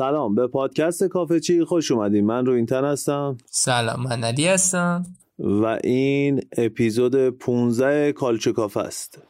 سلام به پادکست کافه چی خوش اومدیم من رو اینتن هستم. سلام من علی هستم. و این اپیزود 15 کالچو کافه است.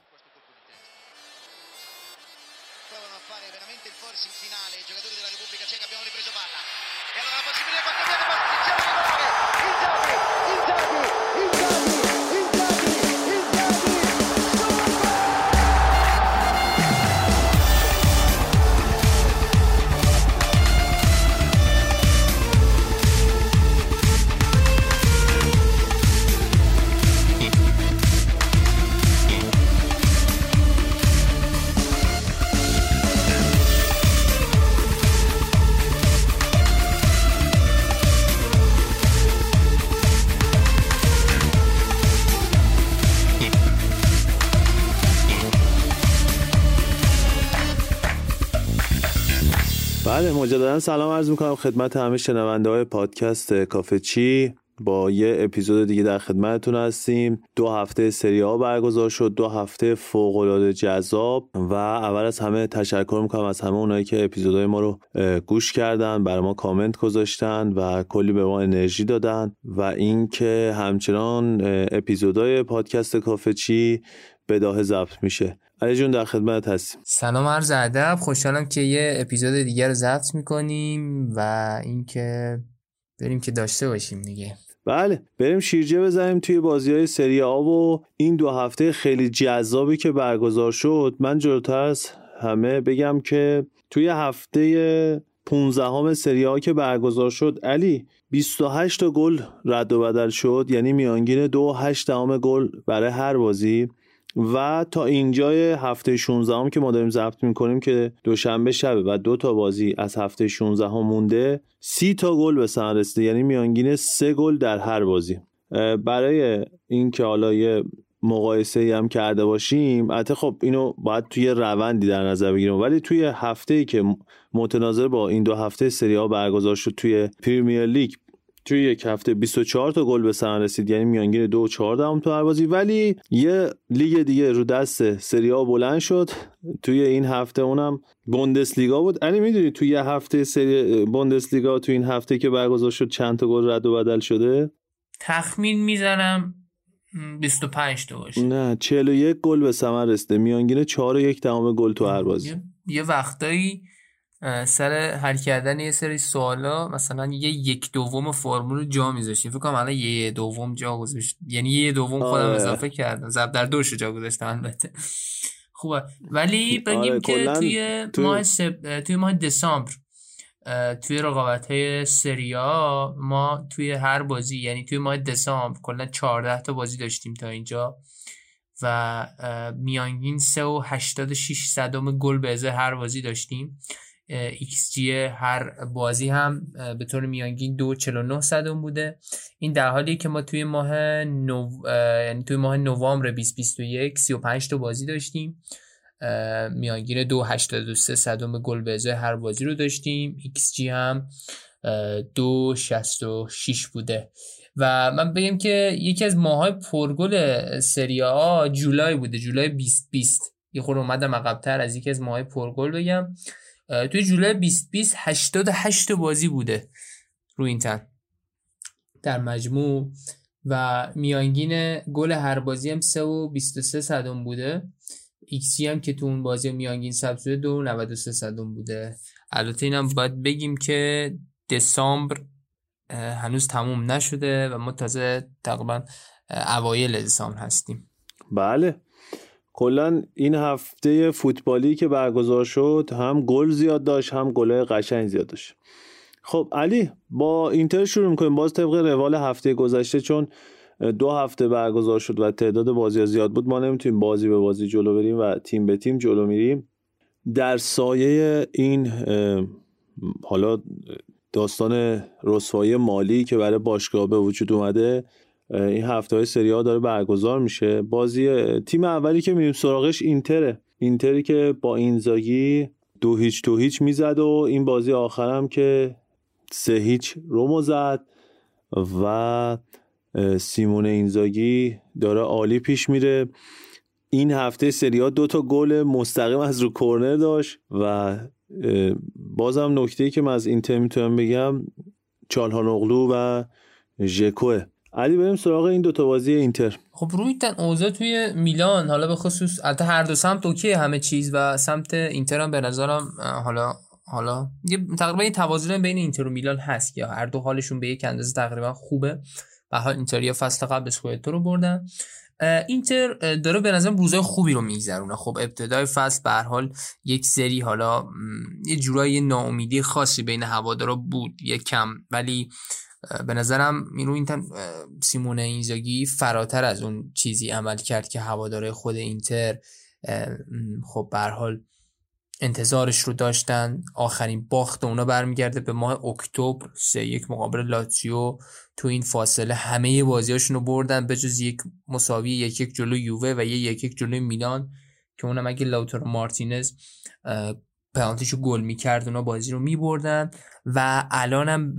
مجددا سلام عرض می‌کنم خدمت همه شنونده های پادکست کافه چی. با یه اپیزود دیگه در خدمتتون هستیم. دو هفته سری ها برگزار شد دو هفته فوق العاده جذاب و اول از همه تشکر می‌کنم از همه اونایی که اپیزودهای ما رو گوش کردن برای ما کامنت گذاشتن و کلی به ما انرژی دادن و اینکه همچنان اپیزودهای پادکست کافه چی بداه ضبط میشه. علی جون در خدمت هستیم. سلام عرض ادب. خوشحالم که یه اپیزود دیگر رو ضبط می‌کنیم و اینکه بریم که داشته باشیم دیگه. بله بریم شیرجه بزنیم توی بازی های سری آ و این دو هفته خیلی جذابی که برگزار شد. من جلوتر از همه بگم که توی هفته 15 همه سری ها که برگزار شد علی 28 تا گل رد و بدل شد. یعنی میانگین دو هشت دهم گل برای هر بازی. و تا اینجای هفته 16 هم که ما داریم ضبط می‌کنیم که دوشنبه شبه و دو تا بازی از هفته 16 هم مونده سی تا گل به سن رسیده یعنی میانگین سه گل در هر بازی. برای اینکه حالا یه مقایسه هم کرده باشیم البته خب اینو باید توی روندی در نظر بگیریم ولی توی هفته ای که متناظر با این دو هفته سری ها برگزار شد توی پریمیر لیگ توی یک هفته 24 تا گل به سن رسید یعنی میانگین دو و 4 دهم تو هر بازی. ولی یه لیگ دیگه رو دست سری ها بلند شد. توی این هفته اونم بوندسلیگا بود. علی می‌دونی توی یه هفته سری بوندسلیگا توی این هفته که برگزار شد چند تا گل رد و بدل شده؟ تخمین می‌زنم 25 تا باشه. نه 41 گل به ثمر رسیده. میانگین 4 و 1 دهم گل تو هر بازی. یه وقتایی سر حل کردن یه سری سوالا مثلا یه یک دوم فرمول رو جا میذاشتیم. فکر کنم الان یه دوم جا گذاشت. یعنی یه دوم خودم آره. اضافه کردم. زب در دوش جا گذاشتم البته. خوبه. ولی بگیم آره، که توی, توی ماه سب... توی ماه دسامبر توی رقابت های سریا ما توی هر بازی یعنی توی ماه دسامبر کلا 14 تا بازی داشتیم تا اینجا و میانگین 3 و 86 صدم گل به ازای هر بازی داشتیم. XG هر بازی هم به طور میانگین 2.49 صدم بوده. این در حالی که ما توی ماه نو... یعنی توی ماه نوامبر 2021 35 تا بازی داشتیم. میانگین 2.83 صدم گل به ازای هر بازی رو داشتیم. XG هم 2.66 بوده. و من بگم که یکی از ماهای پرگل سری ها جولای بوده جولای 2020 یه خور اومدم عقبتر از یکی از ماهای پرگل بگم. توی جولای 2020 88 بازی بوده رو این تن در مجموع و میانگین گل هر بازی هم 3 و 23 صدم بوده. ایکسی هم که تو اون بازی میانگین ثبت شده 2 93 صدم بوده. البته اینم باید بگیم که دسامبر هنوز تموم نشده و ما تازه تقریبا اوایل دسامبر هستیم. بله. کلا این هفته فوتبالی که برگزار شد هم گل زیاد داشت هم گل قشنگ زیاد داشت. خب علی با اینتر شروع می‌کنیم. باز طبق روال هفته گذشته چون دو هفته برگزار شد و تعداد بازی زیاد بود ما نمی‌تونیم بازی به بازی جلو بریم و تیم به تیم جلو میریم. در سایه این حالا داستان رسوایی مالی که برای باشگاه به وجود اومده این هفته های سری ها داره برگزار میشه. بازی تیم اولی که میریم سراغش اینتره. اینتری که با اینزاگی دو هیچ تو هیچ می‌زد و این بازی آخرم که سه هیچ رومو زد و سیمون اینزاگی داره عالی پیش میره. این هفته سری دو تا گل مستقیم از رو کورنر داشت و بازم نکته که من از اینتر می‌تونم بگم چالهانوغلو و ژکو. علی بریم سراغ این دوتا بازی اینتر. خب روی تن اوضاع توی میلان حالا به خصوص البته هر دو سمت OK همه چیز و سمت اینتر هم به نظرم حالا حالا یه تقریبا این توازن بین اینتر و میلان هست یا هر دو حالشون به یک اندازه تقریبا خوبه. به حال اینتریا فصل قبل اسکوئتو رو بردن. اینتر داره به نظرم روزای خوبی رو میگذرونه. خب ابتدای فصل به حال یک سری حالا یه جورایی ناامیدی خاصی بین هوادارا بود یک کم ولی به نظرم میرو این تن سیمون اینزاگی فراتر از اون چیزی عمل کرد که هواداره خود اینتر خب به حال انتظارش رو داشتن. آخرین باخت اونا برمیگرده به ماه اکتبر سه یک مقابل لاتزیو. تو این فاصله همه بازیاشون رو بردن به جز یک مساوی یک یک جلو یووه و یک یک جلو میلان که اونم اگه لاوتر مارتینز پنالتیشو گل می‌کرد اونا بازی رو میبردن. و الانم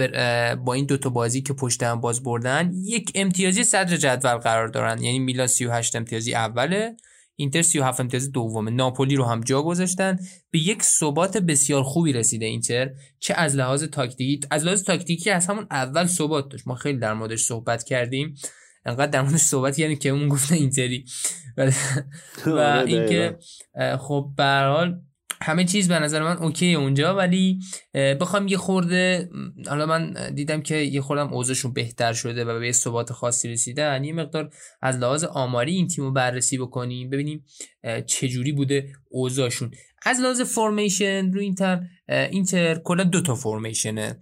با این دوتا بازی که پشت هم باز بردن یک امتیازی صدر جدول قرار دارن. یعنی میلان 38 امتیازی اوله اینتر 37 امتیاز دومه. ناپولی رو هم جا گذاشتن. به یک ثبات بسیار خوبی رسیده اینتر چه از لحاظ تاکتیکی از لحاظ تاکتیکی از همون اول ثبات داشت. ما خیلی در موردش صحبت کردیم. انقدر در موردش صحبت یعنی که اون گفته اینتری. و آره، اینکه خب به حال همه چیز به نظر من اوکی اونجا ولی بخوام یه خورده حالا من دیدم که یه خوردم اوضاعشون بهتر شده و به یه ثبات خاصی رسیدن. یه مقدار از لحاظ آماری این تیم رو بررسی بکنیم ببینیم چجوری بوده اوضاعشون. از لحاظ فرمیشن رو اینتر اینتر کلا دو تا فرمیشن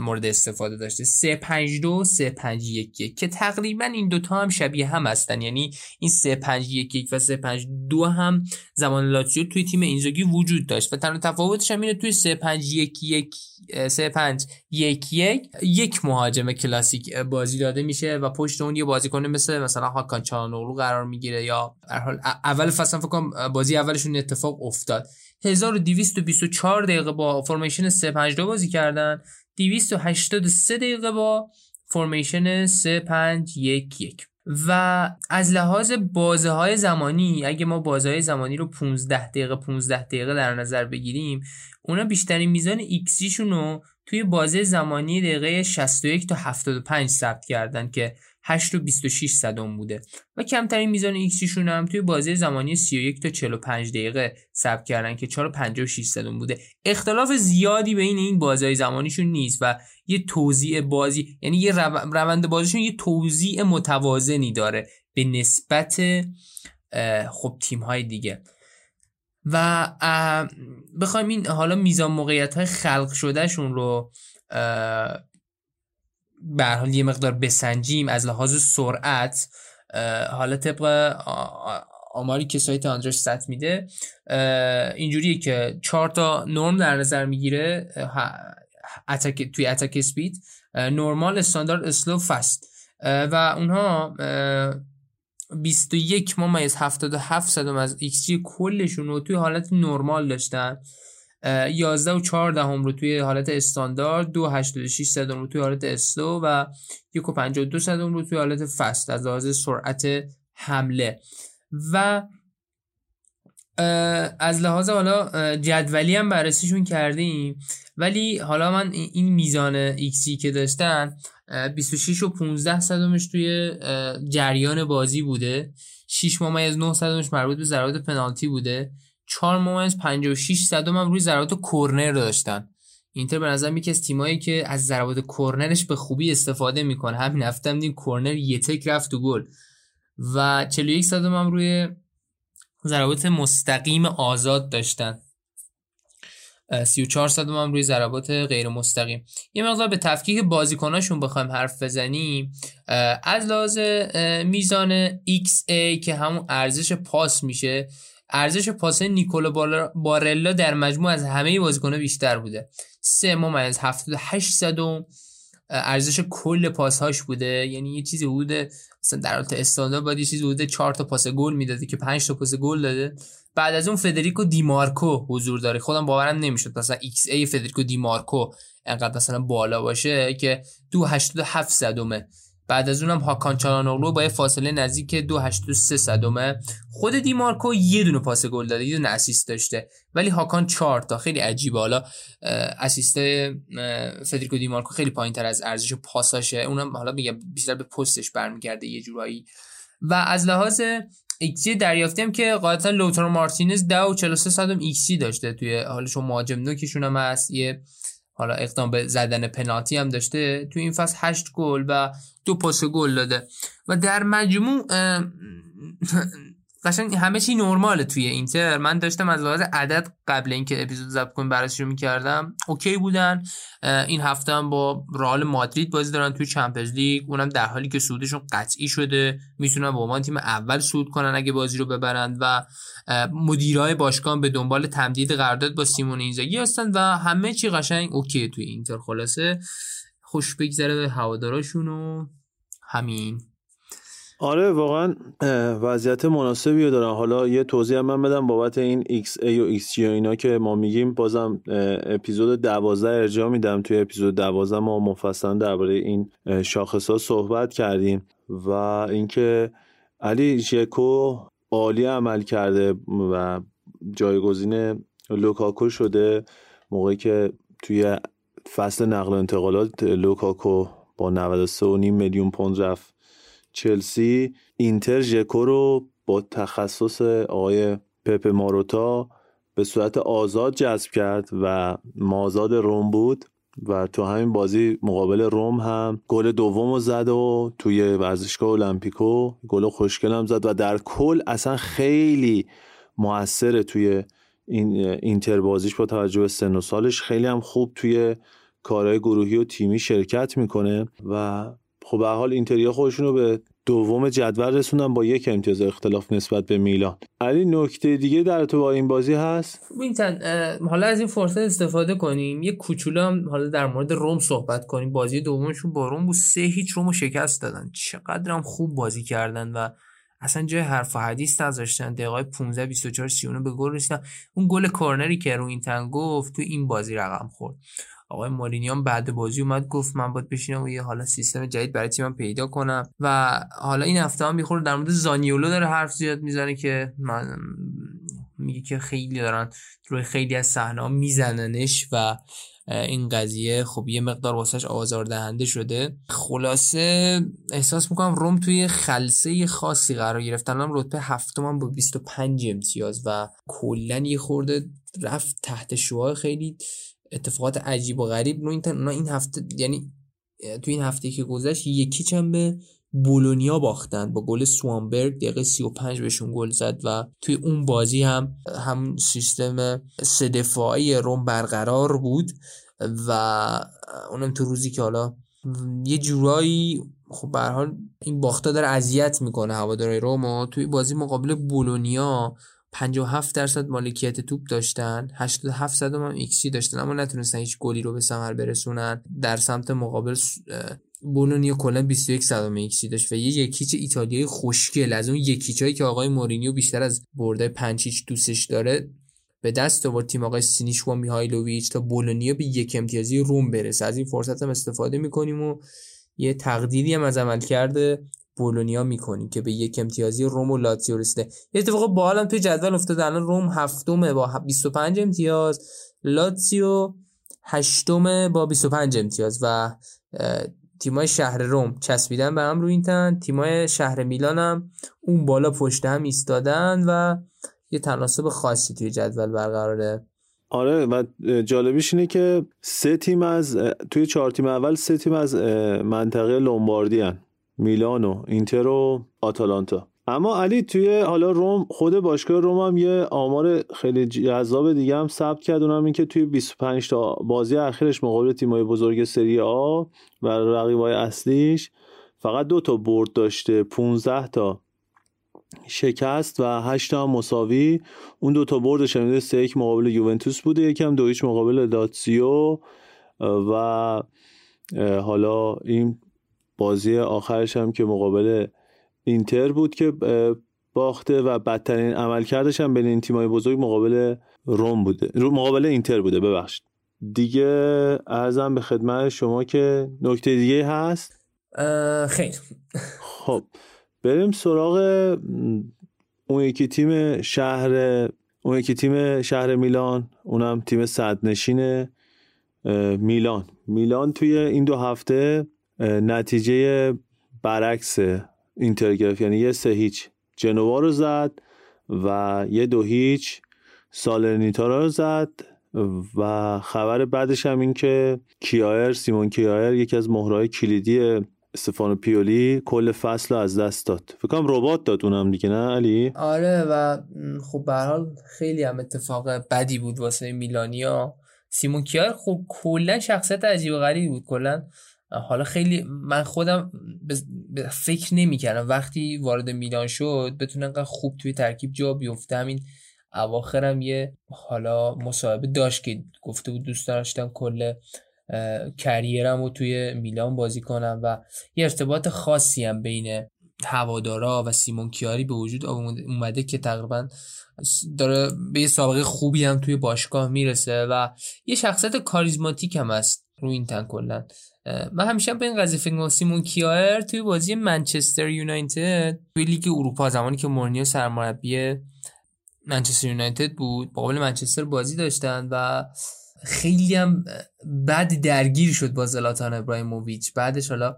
مورد استفاده داشته. 352 351 که تقریبا این دوتا هم شبیه هم هستن. یعنی این 3511 و 352 هم زمان لاتزیو توی تیم اینزاگی وجود داشت. و تنها تفاوتش هم اینه توی 3511 3511 یک مهاجم کلاسیک بازی داده میشه و پشت اون یه بازیکن مثل مثلا هاکان چانوغلو قرار می‌گیره یا اول فصل فکر کنم بازی اولشون اتفاق افتاد. 1224 دقیقه با فرمیشن 352 بازی کردن. 283 دقیقه با فرمیشن 3511 و از لحاظ بازه های زمانی اگه ما بازه های زمانی رو 15 دقیقه 15 دقیقه در نظر بگیریم اونا بیشترین میزان ایکسیشون رو توی بازه زمانی دقیقه 61 تا 75 ثبت کردن که 8 و 26 صدم بوده و کمترین میزان ایکسیشون هم توی بازی زمانی 31 تا 45 دقیقه ثبت کردن که 4 و 56 صدم بوده. اختلاف زیادی بین این بازی زمانیشون نیست و یه توزیع بازی یعنی یه روند بازیشون یه توزیع متوازنی داره به نسبت خب تیم های دیگه. و بخوایم این حالا میزان موقعیت های خلق شدهشون رو به یه مقدار بسنجیم از لحاظ سرعت حالا طبق آماری که سایت Understat میده اینجوریه که چهار تا نرم در نظر می‌گیره attack توی attack speed نرمال استاندارد slow fast و اونها 21 ممیز 77 صدم از ایکس کلشون رو توی حالت نرمال داشتن. 11 و 4 دهم رو توی حالت استاندارد 2.86 صدم رو توی حالت slow و 1.52 صدم رو توی حالت فست از لحاظ سرعت حمله. و از لحاظ حالا جدولی هم بررسیشون کردیم ولی حالا من این میزان ایکسی که داشتن 26 و 15 صدمش توی جریان بازی بوده. 6 ممیز 9 صدمش مربوط به ضربات پنالتی بوده. 4 ممیز 56 صدم هم روی ضربات کورنر داشتن. اینتر به نظر از تیمایی که از ضربات کورنرش به خوبی استفاده می‌کنه. همین هفته هم دیم کورنر یه تک رفت و گل. و 41 صدم هم روی ضربات مستقیم آزاد داشتن. 34 صدم هم روی ضربات غیر مستقیم. یه مقدار به تفکیک بازیکناشون بخوایم حرف بزنیم. از لحاظ میزان XA که همون ارزش پاس میشه ارزش پاس نیکولو بارلا در مجموع از همه بازیکن‌ها بیشتر بوده. 3 ممیز 78 صدم ارزش کل پاسهاش بوده. یعنی یه چیزی بوده مثلا در حالت استاندارد باید یه چیزی بوده 4 تا پاس گل می‌داده که 5 تا پاس گل داده. بعد از اون فدریکو دیمارکو حضور داره. خودم باورم نمی‌شد مثلا xA فدریکو دیمارکو انقدر مثلا بالا باشه که 287 صدمه. بعد از اونم هاکان چالانوغلو با یه فاصله نزدیک 2.83 صدمه. خود دیمارکو یه دونه پاس گل داده یه دونه assist داشته. ولی هاکان 4 تا خیلی عجیبه. حالا assist فدریکو دیمارکو خیلی پایینتر از ارزش پاساشه. اونم حالا میگم بیشتر به پستش برمیگرده یه جورایی. و از لحاظ ایکسی دریافتی هم که قاعدتا لوتارو مارتینز 10 و 43 صدم ایکسی داشته. توی حالا چون مهاجم نوکشون هم هست یه حالا اقدام به زدن پنالتی هم داشته. توی این فصل 8 گل و دو پاس گل داده. و در مجموع قشنگ همه چی نرماله توی اینتر. من داشتم از لحاظ عدد قبل اینکه اپیزود ضبط کنیم براش رو می‌کردم OK بودن. این هفته هم با رئال مادرید بازی دارن توی Champions League. اونم در حالی که صعودشون قطعی شده. می‌تونن با عنوان تیم اول صعود کنن اگه بازی رو ببرند و مدیرای باشگاه به دنبال تمدید قرارداد با سیمون اینزاگی هستن و همه چی قشنگ OK توی اینتر. خلاصه خوش بگذره به هواداراشون و همین. آره واقعا وضعیت مناسبی دارن. حالا یه توضیح من بدم بابت این XA و XG و اینا که ما میگیم. بازم اپیزود دوازده ارجاع میدم. توی اپیزود دوازده ما مفصلا درباره این شاخص ها صحبت کردیم و اینکه علی ژکو عالی عمل کرده و جایگزین لوکاکو شده موقعی که توی فصل نقل و انتقالات لوکاکو با 93.5 میلیون پوند رفت چلسی. اینتر ژکو رو با تخصص آقای پپ ماروتا به صورت آزاد جذب کرد و مازاد روم بود و تو همین بازی مقابل روم هم گل دوم رو زد و توی ورزشگاه المپیکو گل خوشگل هم زد و در کل اصلا خیلی موثره توی این اینتر بازیش با توجه به سن و سالش خیلی هم خوب توی کارهای گروهی و تیمی شرکت می‌کنه و خب به حال اینتریا خودشون رو به دوم جدول رسوندن با یک امتیاز اختلاف نسبت به میلان. علی نکته دیگه در تو با این بازی هست؟ ببین حالا از این فرصت استفاده کنیم. یه کوچولو هم حالا در مورد روم صحبت کنیم. بازی دومشون با روم بود. سه هیچ رومو شکست دادن. چقدر هم خوب بازی کردن و اصلا جای حرف و حدیث نذاشتن. دقیقه 15 24 39 به گل رسیدن. اون گل کورنری که رو این تن گفت تو این بازی رقم خورد. آقای مورینیان بعد بازی اومد گفت من باید بشینم و یه حالا سیستم جدید برای تیمم پیدا کنم. و حالا این هفته هم می‌خوره در مورد زانیولو داره حرف زیاد می‌زنه که من میگه که خیلی دارن روی خیلی از صحنه میزننش و این قضیه خب یه مقدار واسش آزاردهنده شده. خلاصه احساس می‌کنم روم توی خلصه خاصی قرار گرفتن هم رتبه هفتم با 25 امتیاز و کلا یه خورده رفت تحت شوهای خیلی اتفاقات عجیب و غریب. رو این, این هفته یعنی تو این هفته که گذشت یکی چند به بولونیا باختن. با گل سوانبرگ دقیقه 35 بهشون گل زد و توی اون بازی هم هم سیستم سه دفاعی روم برقرار بود و اونم تو روزی که حالا یه جورایی خب به حال این باختا داره اذیت می‌کنه هواداری روم و توی بازی مقابل بولونیا 57 درصد مالکیت توپ داشتن 87 صدم هم ایکسی داشتن اما نتونستن هیچ گلی رو به ثمر برسونن. در سمت مقابل بولونیا کلا 21 صدم ایکسی داشت و یه یک هیچ ایتالیایی خوشگل از اون یک هیچایی که آقای مورینیو بیشتر از برد 5 هیچ دوستش داره به دست آورد تیم آقای سینیش و میهایلوویچ تا بولونیا به یک امتیازی روم برسه. از این فرصت هم استفاده می‌کنیم و یه تقدیری هم از عمل کرده بولونیا می‌کنیم که به یک امتیازی روم و لاتزیو رسیده. یه اتفاق باحال توی جدول افتاده. الان روم هفتمه با 25 امتیاز لاتزیو هشتمه با 25 امتیاز و تیمای شهر روم چسبیدن به هم رو این تن تیمای شهر میلان هم اون بالا پشت هم ایستادن و یه تناسب خاصی توی جدول برقراره آره و جالبیش اینه که سه تیم از توی چهار تیم اول سه تیم از منطقه لومباردی هن. میلان و اینتر و آتالانتا اما علی توی حالا روم خود باشگاه روم هم یه آمار خیلی جذاب دیگه هم ثبت کرد. اونم این که توی 25 تا بازی اخیرش مقابل تیمای بزرگ سری آ و رقیبای اصلیش فقط دو تا برد داشته 15 تا شکست و 8 تا مساوی. اون دو تا بردش شنیده سه یک مقابل یوونتوس بوده یکم دو مقابل لاتزیو. و حالا این بازی آخرش هم که مقابل اینتر بود که باخته و بدترین عملکردش هم بین این تیمای بزرگ مقابل روم بوده. مقابل اینتر بوده ببخشید. دیگه ارزم به خدمت شما که نکته دیگه هست؟ خیلی خب بریم سراغ اون یکی تیم شهر اون یکی تیم شهر میلان اونم تیم صدنشین میلان. میلان توی این دو هفته نتیجه برعکس اینتر گرفت یعنی یه سه هیچ. جنوا رو زد و یه دو هیچ. سالرنیتا رو زد و خبر بعدش هم این که کیایر سیمون کیایر یکی از مهرهای کلیدی استفانو پیولی کل فصل رو از دست داد. فکر کنم ربات داد اونم دیگه نه علی؟ آره و خب به حال خیلی هم اتفاق بدی بود واسه میلانیا. سیمون کیایر خب کلا شخصیت عجیب و غریبی بود کلا حالا خیلی من خودم فکر نمی‌کردم. وقتی وارد میلان شد بتونه انقدر خوب توی ترکیب جا بیفته. همین اواخرم یه حالا مصاحبه داشت که گفته بود دوست داشتم کل کریرم رو توی میلان بازی کنم و یه ارتباط خاصی هم بین هوادارا و سیمون کیاری به وجود اومده که تقریبا داره به یه سابقه خوبی هم توی باشگاه می‌رسه و یه شخصیت کاریزماتیک هم هست. رو این تن کلن من همیشه به این قضیه فکر سیمون کیایر توی بازی منچستر یونایتد توی لیگ اروپا زمانی که مورنیو سرمربی منچستر یونایتد بود قبل منچستر بازی داشتن و خیلی هم بد درگیر شد با زلاتان ابراهیموویچ. بعدش حالا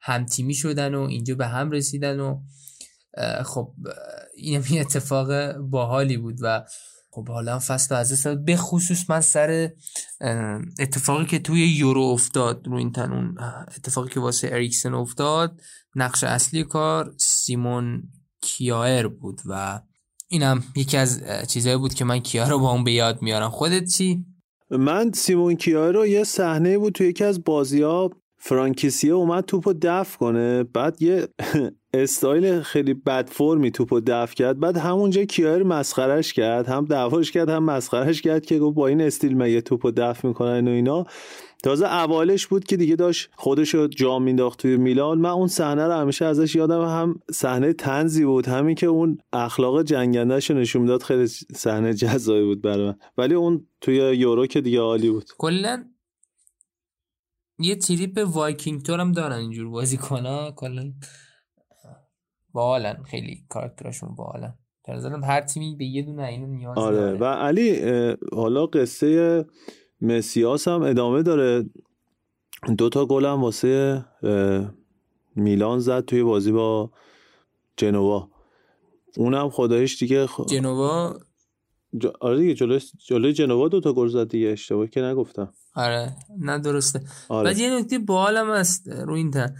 هم تیمی شدن و اینجا به هم رسیدن و خب این اتفاق باحالی بود و خب حالا فصل از سال به خصوص من سر اتفاقی که توی یورو افتاد رو این تن اتفاقی که واسه اریکسن افتاد نقش اصلی کار سیمون کیایر بود و اینم یکی از چیزهایی بود که من کیا رو با اون به یاد میارم خودت چی؟ من سیمون کیا رو یه صحنه بود تو یکی از بازی ها فرانکیسیه اومد توپو دفع کنه بعد یه استایل خیلی بد فرمی توپو دفع کرد. بعد همونجا کیایر مسخرش کرد. هم دعواش کرد هم مسخرش کرد که گفت با این استیل مگه توپو دفع می‌کنن و اینا. تازه اولش بود که دیگه داشت خودش رو جا مینداخت توی میلان. من اون صحنه رو همیشه ازش یادم. هم صحنه تنزی بود همین که اون اخلاق جنگندهش نشون می‌داد خیلی صحنه جذابی بود برای من. ولی اون توی یورو که دیگه عالی بود. کلا یه تریپ وایکینگ هم دارن اینجور بازی کنه کلا باحالن خیلی کارکترشون باحالن در هر تیمی به یه دونه اینو نیاز آره. داره. و علی حالا قصه مسیاس هم ادامه داره. دو تا گل هم واسه میلان زد توی بازی با جنوا. اونم خداییش دیگه خ... جنوا؟ ج... آره دیگه جلوی جلوی جنوا دو تا گل زد دیگه. اشتباه که نگفتم. آره. نه درسته. آره. بعد یه نکته بالم هست رو این تن.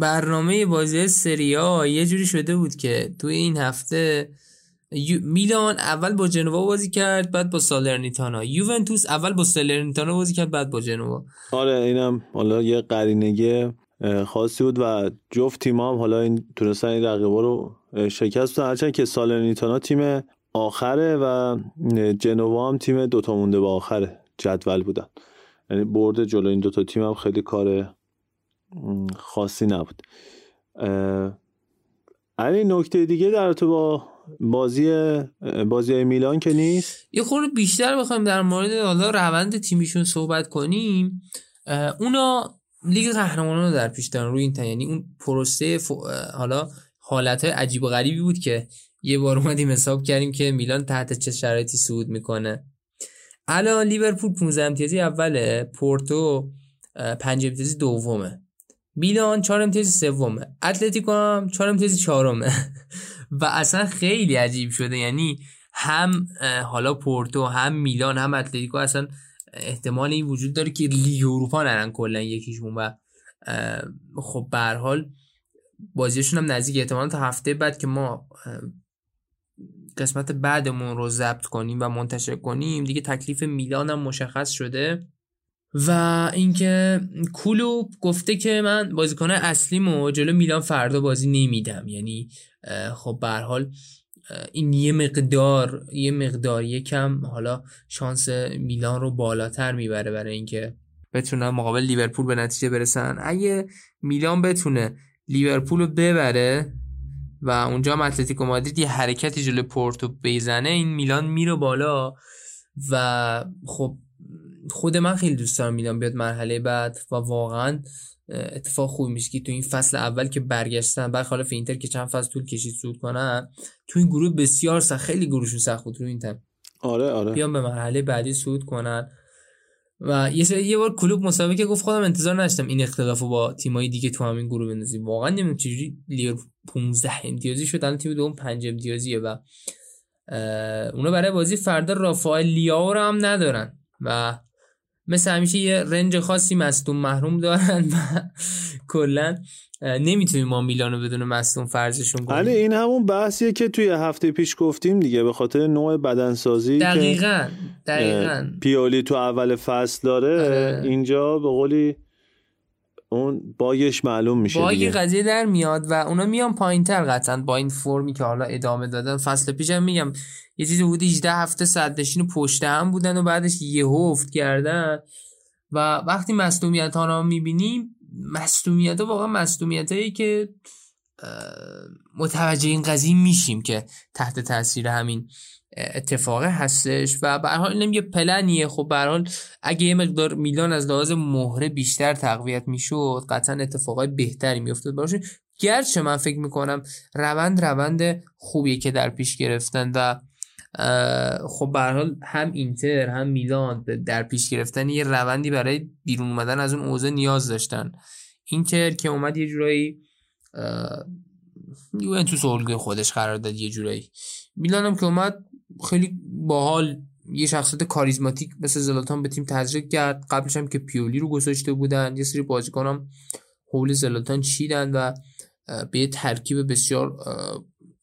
برنامه بازی سریا یه جوری شده بود که توی این هفته میلان اول با جنوا بازی کرد بعد با سالرنیتانا. یوونتوس اول با سالرنیتانا بازی کرد بعد با جنوا. آره اینم حالا یه قرینگی خاصی بود و جفت تیم هم حالا این تونستن این رقیبا رو شکست بدن. هرچند که سالرنیتانا تیم آخره و جنوا هم تیم دوتا مونده با آخره جدول بودن. یعنی برد جلو این دوتا تیم هم خیلی کار خاصی نبود. علی نکته دیگه در تو با بازی بازی میلان که نیست؟ یه خورده بیشتر بخوایم در مورد حالا روند تیمیشون صحبت کنیم. اونا لیگ قهرمانان رو در پیش دارن روی این یعنی اون پروسه حالا حالت عجیب و غریبی بود که یه بار اومدیم حساب کردیم که میلان تحت چه شرایطی صعود می‌کنه. الان لیورپول 15 امتیازی اوله پورتو 5 امتیازی دومه. میلان 4 امتیازی سومه. اتلتیکو هم 4 امتیازی چهارمه. و اصلا خیلی عجیب شده. یعنی هم حالا پورتو هم میلان هم اتلتیکو اصلا احتمال این وجود داره که لیگ اروپا نرن کلا یکیشون. و خب به حال بازیشون هم نزدیک احتمال تا هفته بعد که ما قسمت بعدمون رو ضبط کنیم و منتشر کنیم دیگه تکلیف میلان هم مشخص شده. و اینکه کلوب گفته که من بازیکن اصلیمو جلو میلان فردا بازی نمیدم. یعنی خب به حال این یه مقدار یه مقدار یکم حالا شانس میلان رو بالاتر می‌بره برای اینکه بتونن مقابل لیورپول به نتیجه برسن. اگه میلان بتونه لیورپول رو ببره و اونجا هم اتلتیکو مادرید یه حرکتی جلو پورتو بزنه این میلان میره بالا و خب خود من خیلی دوست دارم میلان بیاد مرحله بعد و واقعا اتفاق خوب میشه که تو این فصل اول که برگشتن برخلاف اینتر که چند فصل طول کشید صعود کنن تو این گروه بسیار سخت خیلی گروهشون سخت بود رو این تن آره آره. بیان به مرحله بعدی صعود کنن. و یه یه بار کلوب مسابقه گفت خودم انتظار نداشتم این اختلافو با تیمای دیگه تو همین گروه بندازیم. واقعا نمی‌دونم چجوری لیورپول 15 امتیازی شد الان تیم دوم 5 امتیازیه و اونا برای بازی فردا رافائل لیاو رو هم ندارن. و مثل همیشه یه رنج خاصی مصدوم محروم دارن و کلا نمی‌تونیم ما میلانو بدون مصدوم فرضشون کنیم این همون بحثیه که توی هفته پیش گفتیم دیگه به خاطر نوع بدنسازی دقیقا دقیقا پیولی تو اول فصل داره آره. اینجا به قولی اون باگش معلوم میشه باگ قضیه در میاد و اونا میان پایین تر قطعا با این فرمی که حالا ادامه دادن. فصل پیشم میگم یه چیزی بود 18 هفته صدشین پشت هم بودن و بعدش یه افت کردن. و وقتی مصدومیت ها رو می‌بینیم مصدومیت ها واقعا مصدومیت هایی که متوجه این قضیه میشیم که تحت تاثیر همین اتفاقه هستش و به حال اینم یه پلنیه. خب به حال اگه یه مقدار میلان از لحاظ مهره بیشتر تقویت می‌شد قطعا اتفاقای بهتری میافتاد براشون گرچه من فکر می‌کنم روند روند خوبیه که در پیش گرفتن و خب به حال هم اینتر هم میلان در پیش گرفتن یه روندی برای بیرون اومدن از اون اوضاع نیاز داشتن. اینتر که اومد یه جورایی یوونتوس الگوی خودش قرار داد یه جورایی. میلان هم که اومد خیلی باحال یه شخصیت کاریزماتیک مثل زلاتان به تیم تزریق کرد. قبلش هم که پیولی رو گذاشته بودن یه سری بازیکن هم حول زلاتان چیدن و به یه ترکیب بسیار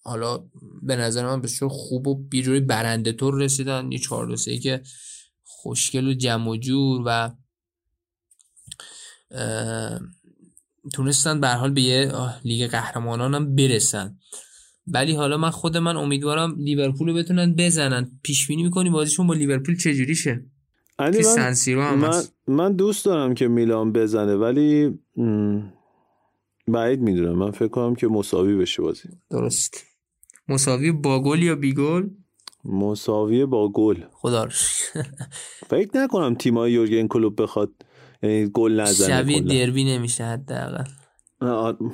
حالا به نظر من بسیار خوب و بیروی برنده طور رسیدن. یه چهار که خوشگل و جمع و جور و تونستن به حال به یه لیگ قهرمانان هم برسن. ولی حالا من خود من امیدوارم لیورپول رو بتونن بزنن. پیش بینی می‌کنی بازیشون با لیورپول چجوری شه من, من, من دوست دارم که میلان بزنه ولی بعید می‌دونم. من فکر کنم که مساوی بشه بازی. درست. مساوی با گل یا بی گل؟ مساوی با گل. خدا فکر نکنم تیمای یورگن کلوب بخواد یعنی گل نزنه شبیه دربی نمیشه حداقل.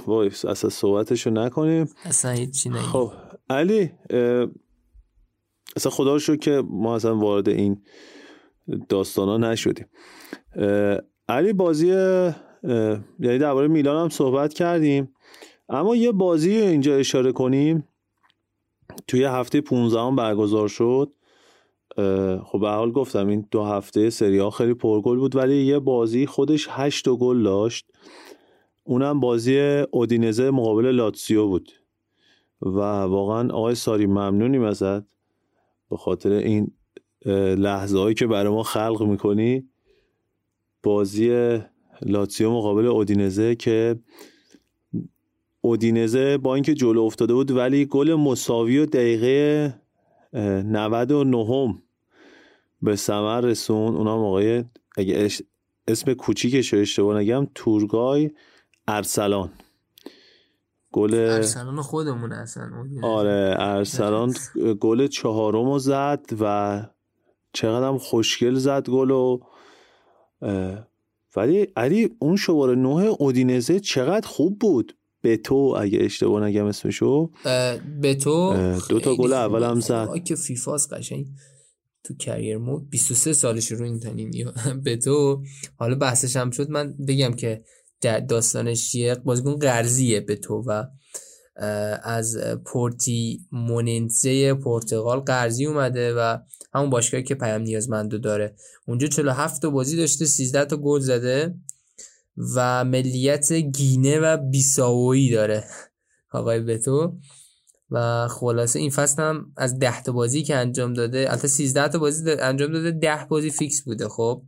وای اصلا صحبتشو نکنیم. اصلا هیچی نگیم. خب علی اصلا خدا رو که ما اصلا وارد این داستان ها نشدیم علی بازی یعنی درباره میلان هم صحبت کردیم. اما یه بازی اینجا اشاره کنیم. توی هفته 15 هم برگزار شد. خب به حال گفتم این دو هفته سری ها خیلی پرگل بود ولی یه بازی خودش هشت گل داشت. اونم بازی اودینزه مقابل لاتسیو بود. و واقعا آقای ساری ممنونیم ازت به خاطر این لحظه هایی که برای ما خلق می‌کنی. بازی لاتسیو مقابل اودینزه که اودینزه با اینکه جلو افتاده بود ولی گل مساوی و دقیقه 99 به ثمر رسون اونم آقای اگه اسم کوچیکش رو اشتباه نگم تورگای ارسلان. گل ارسلان خودمون اصلا آره ارسلان گل چهارم رو زد و چقدر هم خوشگل زد گل و ولی علی اون شماره نه اودینزه چقدر خوب بود. به تو اگه اشتباه نگم اسمشو. به تو دو تا گل اول هم زد. که فیفاس قشنگ تو کریر مود. 23 سالش رو این تنیم به تو حالا بحثش هم شد. من بگم که در داستانش چیه بازیکن قرضیه به تو و از پورتی موننزه پرتغال قرضی اومده و همون باشگاهی که پیام نیازمندو داره. اونجا 47 تا بازی داشته 13 تا گل زده و ملیت گینه و بیساوی داره آقای بتو. و خلاصه این فصل هم از 10 تا بازی که انجام داده البته 13 تا بازی انجام داده 10 بازی فیکس بوده. خب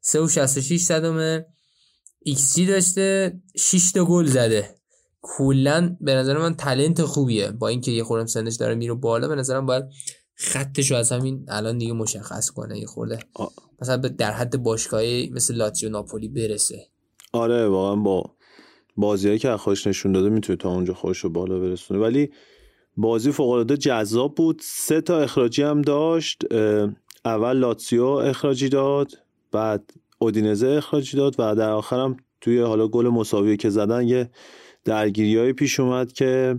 3 و 66 صدمه. ایکس داشته 6 تا گل زده. کلا به نظر من talent خوبیه. با اینکه یه خورم سنش داره میره بالا به نظرم باید خطش رو از همین الان دیگه مشخص کنه یه خورده. مثلا در حد باشگاهی مثل لاتزیو ناپولی برسه. آره واقعا با بازیایی که خوش نشون داده می‌تونه تا اونجا خوش رو بالا برسونه. ولی بازی فوق العاده جذاب بود. سه تا اخراجی هم داشت. اول لاتسیو اخراجی داد بعد اودینزه اخراج داد و در آخرم توی حالا گل مساوی که زدن یه درگیری پیش اومد که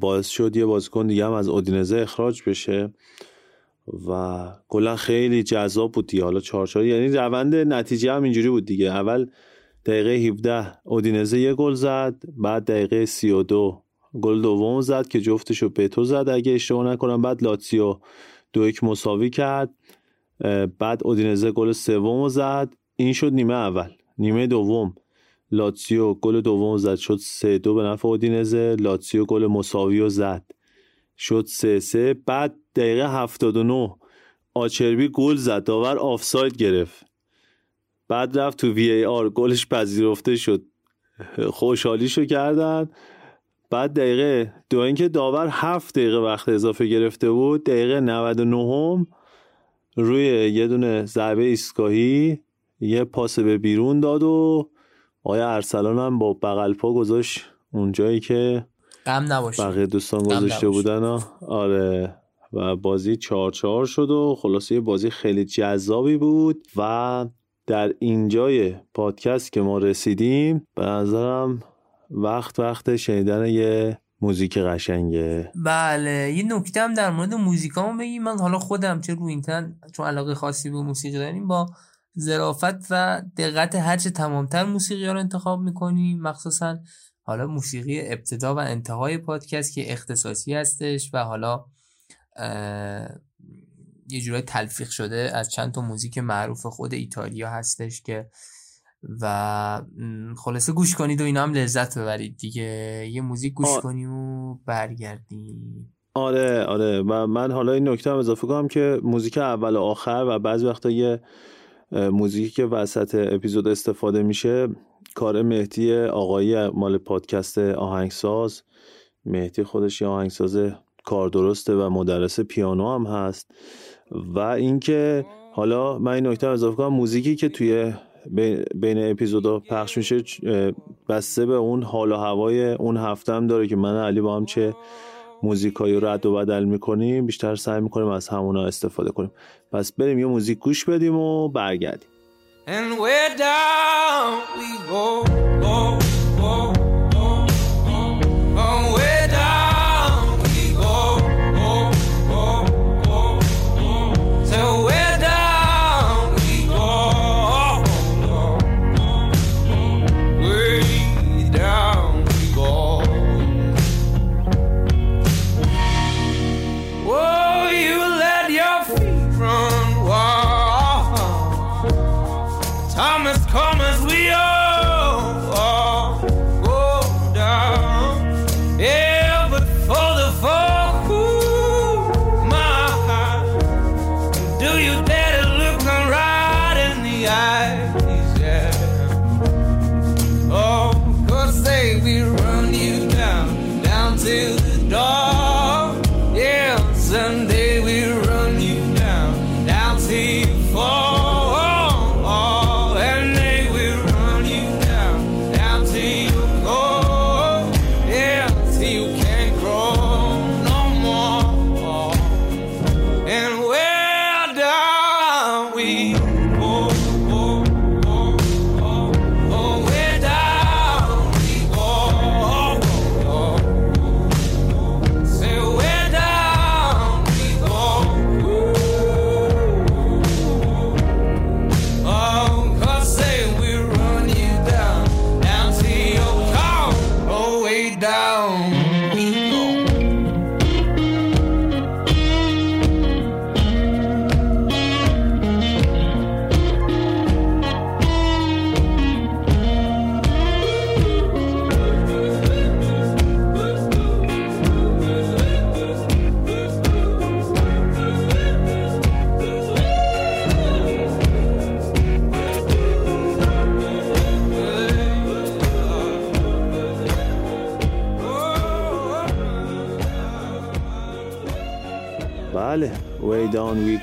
باعث شد یه بازیکن دیگه هم از اودینزه اخراج بشه و کلا خیلی جذاب بود دیگه. حالا چهار یعنی روند نتیجه هم اینجوری بود دیگه. اول دقیقه 17 اودینزه یه گل زد بعد دقیقه 32 گل دوم زد که جفتشو تو زد. اگه اشتباه نکنم بعد لاتسیو دو یک مساوی کرد. بعد اودینزه گل سوم زد. این شد نیمه اول. نیمه دوم. لاتسیو گل دوم زد. شد سه دو به نفع اودینزه. لاتسیو گل مساوی رو زد. شد سه سه. بعد دقیقه 79 آچربی گل زد. داور آفساید گرفت. بعد رفت تو وی ای آر گلش پذیرفته شد. خوشحالیشو کردن. بعد دقیقه دو اینکه داور هفت دقیقه وقت اضافه گرفته بود. دقیقه 99 هم روی یه دونه ضربه ایستگاهی یه پاس به بیرون داد و آیا ارسلان هم با بغل پا گذاشت اونجایی که غم نباشه بقیه دوستان گذاشته بودن آره. و بازی چهار چهار شد و خلاصه یه بازی خیلی جذابی بود و در اینجای پادکست که ما رسیدیم به نظرم وقت وقت شنیدن یه موزیک قشنگه. بله یه نکته هم در مورد موزیکامو بگیم من حالا خودم چه روی اینترن چون علاقه خاصی به موسیقی داریم با ظرافت و دقت هرچه تمامتر موسیقی ها رو انتخاب می‌کنیم مخصوصا حالا موسیقی ابتدا و انتهای پادکست که اختصاصی هستش و حالا یه جورای تلفیق شده از چند تا موزیک معروف خود ایتالیا هستش که و خلاصه گوش کنید و اینا هم لذت ببرید دیگه. یه موزیک گوش کنیم و برگردیم. آره آره. و من حالا این نکته هم اضافه کنم که موزیک اول و آخر و بعضی وقتا یه موزیکی که وسط اپیزود استفاده میشه کار مهدی آقایی مال پادکست آهنگساز. مهدی خودش یه آهنگساز کار درسته و مدرس پیانو هم هست. و اینکه حالا من این نکته اضافه کنم موزیکی که توی بین اپیزودا پخش میشه بسته به اون حال و هوای اون هفته هم داره که من علی با هم چه موزیکایی رد و بدل می‌کنیم بیشتر سعی می‌کنیم از همونا استفاده کنیم. پس بریم یه موزیک گوش بدیم و برگردیم.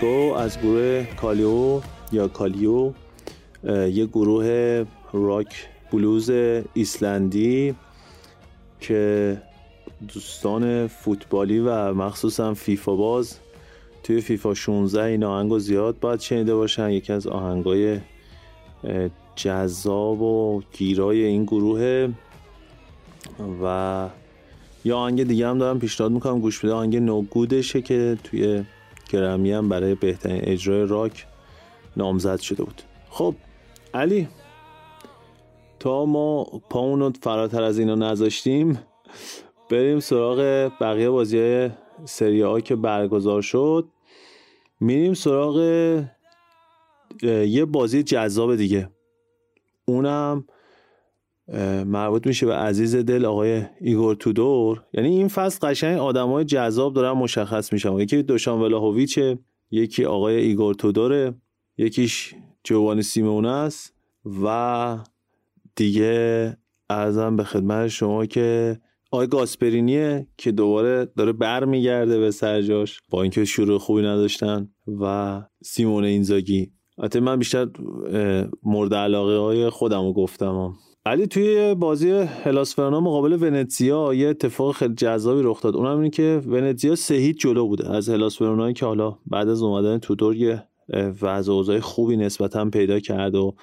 از گروه Kaleo یا Kaleo یه گروه راک بلوز ایسلندی که دوستان فوتبالی و مخصوصا فیفا باز توی فیفا 16 این آهنگ زیاد باید شنیده باشن. یکی از آهنگای جذاب و گیرای این گروه. و یا آهنگ دیگه هم دارم پیشنهاد می‌کنم گوش بده. آهنگ No Good شه که توی گرمی هم برای بهترین اجرای راک نامزد شده بود. خب علی تا ما پاونو فراتر از اینا نذاشتیم بریم سراغ بقیه بازی سری ها که برگزار شد. میریم سراغ یه بازی جذاب دیگه. اونم مربوط میشه به عزیز دل آقای ایگور تودور. یعنی این فصل قشنگ های جذاب دارن مشخص میشن. یکی دوشان ولاهویچه یکی آقای ایگور تودوره یکیش جوانی سیمونه است و دیگه ارزم به خدمت شما که آقای گاسپرینیه که دوباره داره برمیگرده به سرجاش با اینکه شروع خوبی نداشتن و سیمون اینزاگی. البته من بیشتر مورد علاقه های خودم رو گفتم. علی توی بازی هلاس مقابل ونتزیا یه اتفاق خیلی جذابی رخ داد. اونم اینه که ونتزیا سه هیچ جلو بوده. از هلاس که حالا بعد از اومدن تودور یه وضع اوضاع خوبی نسبتا پیدا کرد و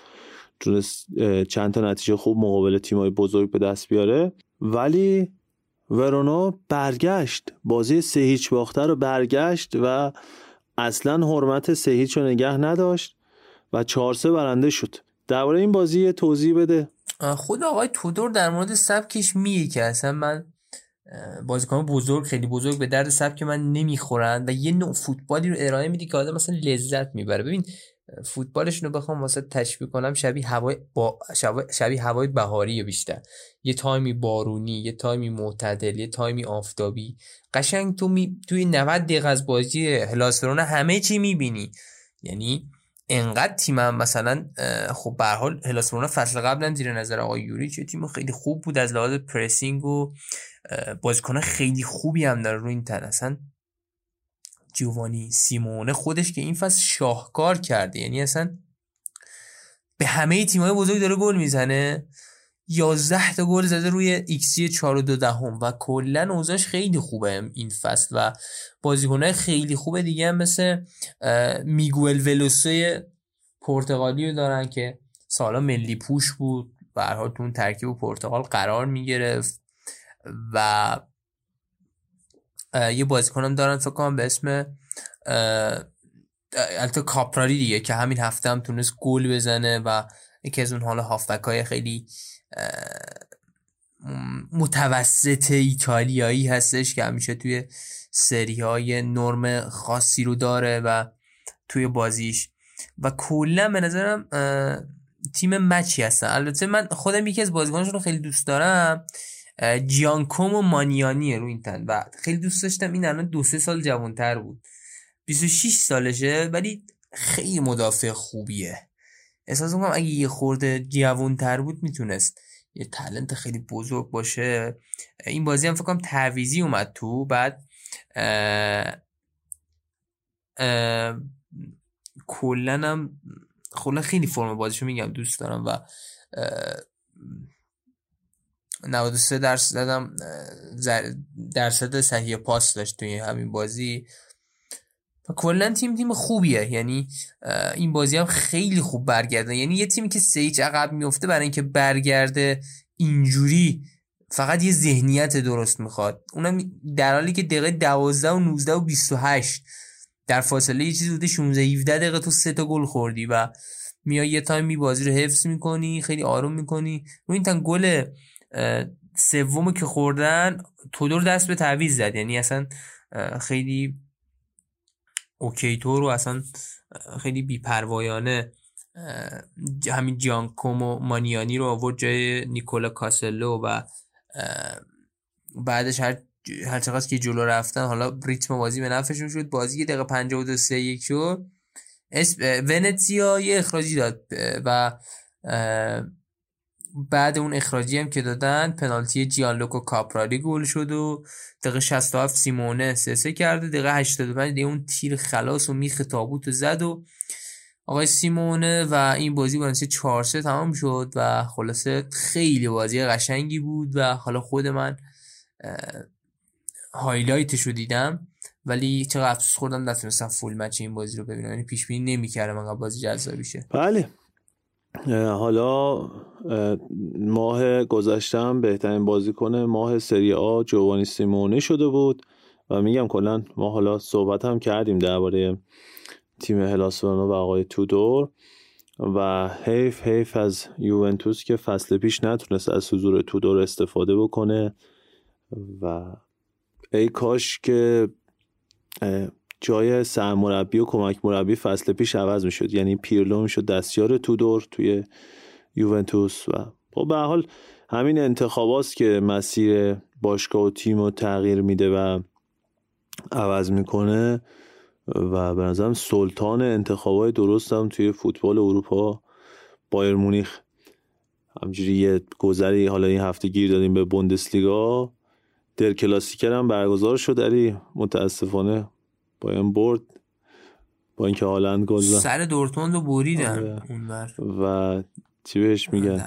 تونست چند تا نتیجه خوب مقابل تیمای بزرگ به دست بیاره. ولی ورونا برگشت. بازی سه هیچ باخته رو برگشت و اصلا حرمت سه هیچ رو نگه نداشت و چهار سه برنده شد. درباره این بازی توضیح بده. خود آقای تودور در مورد سبکش میگه که اصلا من بازیکن بزرگ خیلی بزرگ به درد سبک من نمی‌خورن و یه نوع فوتبالی رو ارائه میدی که آدم مثلا لذت می‌بره. ببین فوتبالشون رو بخوام واسه تشبیه کنم شبیه هوای با شبیه هوای بهاری بیشتر. یه تایمی بارونی یه تایمی معتدل یه تایمی آفتابی. قشنگ تو می... توی 90 دقیقه از بازی هلاس ورونا همه چی می‌بینی. یعنی انقدر تیمم مثلا خب به حال هلاس ورونا فصل قبلا زیر نظر آقای یوریچ یه تیم خیلی خوب بود از لحاظ pressing و بازیکن خیلی خوبی هم داره رو این تن. اصلا جوانی سیمونه خودش که این فصل شاهکار کرده. یعنی اصلا به همه تیمای بزرگ داره گل می‌زنه. 11 تا گل زده روی ایکسی 4 و 2 دهم و کلا اوضاعش خیلی خوبه این فصل و بازیکنای خیلی خوبه دیگه هم مثل میگوئل ولوسوی پرتغالی رو دارن که سالا ملی پوش بود. به هر حال اون ترکیب پرتغال قرار می‌گرفت و یه بازیکنم دارن فکر کنم به اسم البته کاپراری دیگه که همین هفته هم تونست گل بزنه و یکی از اون حالا هافبک های خیلی متوسط ایتالیایی هستش که همیشه توی سری های نرم خاصی رو داره و توی بازیش. و کلا به نظرم تیم مچی هستن. البته من خودم یکی از بازیکناشون رو خیلی دوست دارم. جیانکوم و مانیانیه رو این تن. و خیلی دوست داشتم. این الان دو سه سال جوانتر بود. 26 سالشه ولی خیلی مدافع خوبیه. احساس می‌کنم اگه یه خورده جوانتر بود می‌تونست یه تلنت خیلی بزرگ باشه. این بازی هم فکرم تعویزی اومد تو بعد کلا هم خیلی فرم بازیشو میگم دوست دارم و 93 درصد هم درصد صحیح پاس داشت توی همین بازی. کلا تیم تیم خوبیه. یعنی این بازی هم خیلی خوب برگرده. یعنی یه تیمی که سه عقب میفته برای اینکه برگرده اینجوری فقط یه ذهنیت درست می‌خواد. اونم در حالی که دقیقه 12 و 19 و 28 در فاصله یه چیزی بوده 16 17 دقیقه تو سه تا گل خوردی و میای یه تایمی بازی رو حفظ می‌کنی خیلی آروم می‌کنی. رو این تن گل سوم که خوردن تودور دست به تعویز زد. یعنی اصلا خیلی اوکی تو رو اصلا خیلی بیپروایانه همین جانکوم و مانیانی رو آورد جای نیکولا کاسلو و بعدش هر هر چقدر که جلو رفتن حالا ریتم بازی به نفعشون شد. بازی دقیقه 52 3 1 شد ونتزیا یه اخراجی داد و بعد اون اخراجی هم که دادن پنالتی جیانلوکو کاپرالی گل شد و دقیقه 67 سیمونه سه سه کرده دقیقه 85 دیگه اون تیر خلاص و میخ تابوت زد و آقای سیمونه و این بازی با 4 3 تمام شد و خلاصه خیلی بازی قشنگی بود و حالا خود من هایلایتش رو دیدم. ولی چقدر افسوس خوردم نتونستم فول مچ این بازی رو ببینم. یعنی پیش بینی نمی‌کردم انقدر بازی جذابی شه. بله. حالا ماه گذشتم بهترین بازیکن ماه سری آ جوانی سیمونه شده بود و میگم کلا ما حالا صحبت هم کردیم درباره تیم هلاسورانو و آقای تودور و حیف حیف از یوونتوس که فصل پیش نتونست از حضور تودور استفاده بکنه و ای کاش که جای سرمربی و کمک مربی فصل پیش عوض می‌شد. یعنی پیرلو می‌شد دستیار تودور توی یوونتوس و خب به حال همین انتخاباست که مسیر باشگاه و تیم رو تغییر میده و عوض می‌کنه و به نظرم سلطان انتخابای درست هم توی فوتبال اروپا بایر مونیخ. همجوری یه گذری حالا این هفته گیر دادیم به بوندسلیگا. در کلاسیکر هم برگزار شد علی. متاسفانه بایم برد با اینکه هالند گل زد. سر دورتموند رو بریدن آره. و چی بهش میگن؟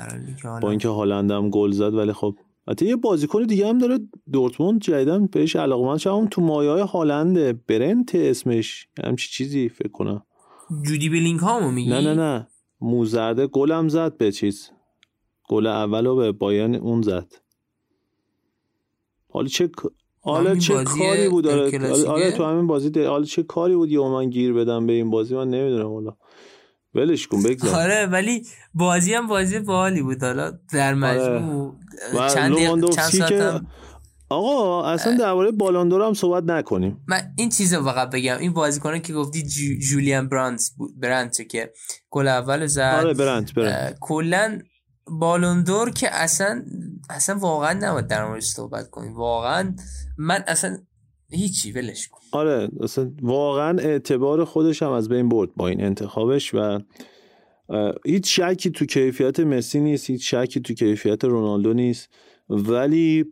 با اینکه هالند هم گل زد ولی خب حتی یه بازیکن دیگه هم داره دورتموند جدیدن بهش علاقمند شدم تو مایه های هالند برنت اسمش. همچی چیزی فکر کنم. جودی بلینگ هامو میگی؟ نه نه نه. موزرده گلم زد به چیز. گل اولو به بایان اون زد. حالا چه حالا چه کاری بود؟ آره آره تو همین بازی ده. حالا چه کاری بود یا من گیر بدم به این بازی؟ من نمی‌دونم حالا. ولش کن بگذار. آره ولی بازی هم بازی باحالی بود. حالا در مجموع آره. چند چند ساعت آقا اصلا درباره بالاندور هم صحبت نکنیم. من این چیز رو فقط بگم. این بازیکنه که گفتی جولیان برانت برانت که گل اول زد. آره برانت برانت کلا بالوندور که اصلا اصلا واقعا نباید در موردش صحبت کنیم. واقعا من اصلا هیچی ولش کن. آره اصلا واقعا اعتبار خودش هم از بین برد با این انتخابش و هیچ شکی تو کیفیت مسی نیست هیچ شکی تو کیفیت رونالدو نیست. ولی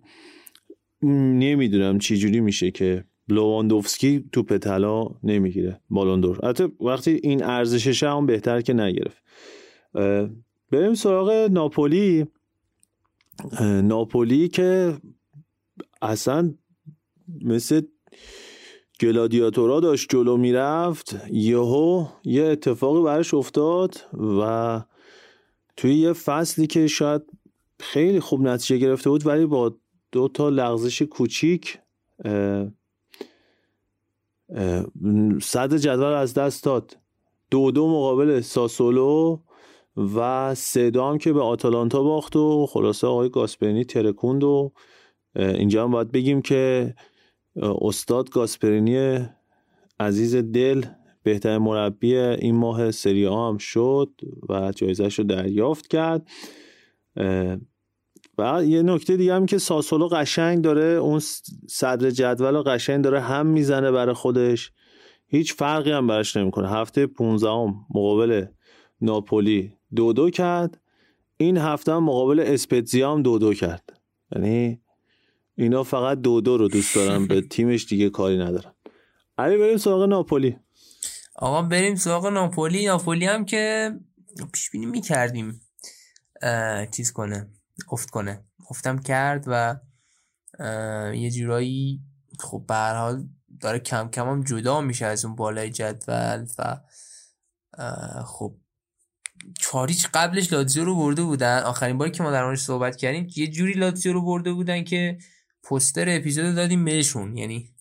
نمی‌دونم چی جوری میشه که لواندوفسکی تو طلا نمی‌گیره بالوندور حتی وقتی این ارزشش هم بهتر که نگرفت. بریم سراغ ناپولی. ناپولی که اصلا مثل گلادیاتورا داشت جلو می‌رفت. یهو یه اتفاقی برش افتاد و توی یه فصلی که شاید خیلی خوب نتیجه گرفته بود ولی با دو تا لغزش کوچیک صد جدول از دست داد. دو دو مقابل ساسولو. و سه که به آتالانتا باخت و خلاصه آقای گاسپرینی ترکوند و اینجا هم باید بگیم که استاد گاسپرینی عزیز دل بهترین مربی این ماه سری آ هم شد و جایزش رو دریافت کرد. و یه نکته دیگه هم که ساسولو قشنگ داره اون صدر جدول و قشنگ داره هم می‌زنه برای خودش. هیچ فرقی هم براش نمی‌کنه. هفته 15 مقابل ناپولی دو دو کرد. این هفته هم مقابل اسپتزیا هم دو دو کرد. یعنی اینا فقط دو دو رو دوست دارن. به تیمش دیگه کاری ندارن. علی بریم سراغ ناپولی. آقا بریم سراغ ناپولی. ناپولی هم که پیش بینی می‌کردیم چیز کنه افت کنه. افتم کرد و یه جورایی خب به حال داره کم کم هم جدا میشه از اون بالای جدول و خب چاریچ قبلش لاتزیو رو برده بودن. آخرین باری که ما در موردش صحبت کردیم یه جوری لاتزیو رو برده بودن که پوستر اپیزود دادیم بهشون. یعنی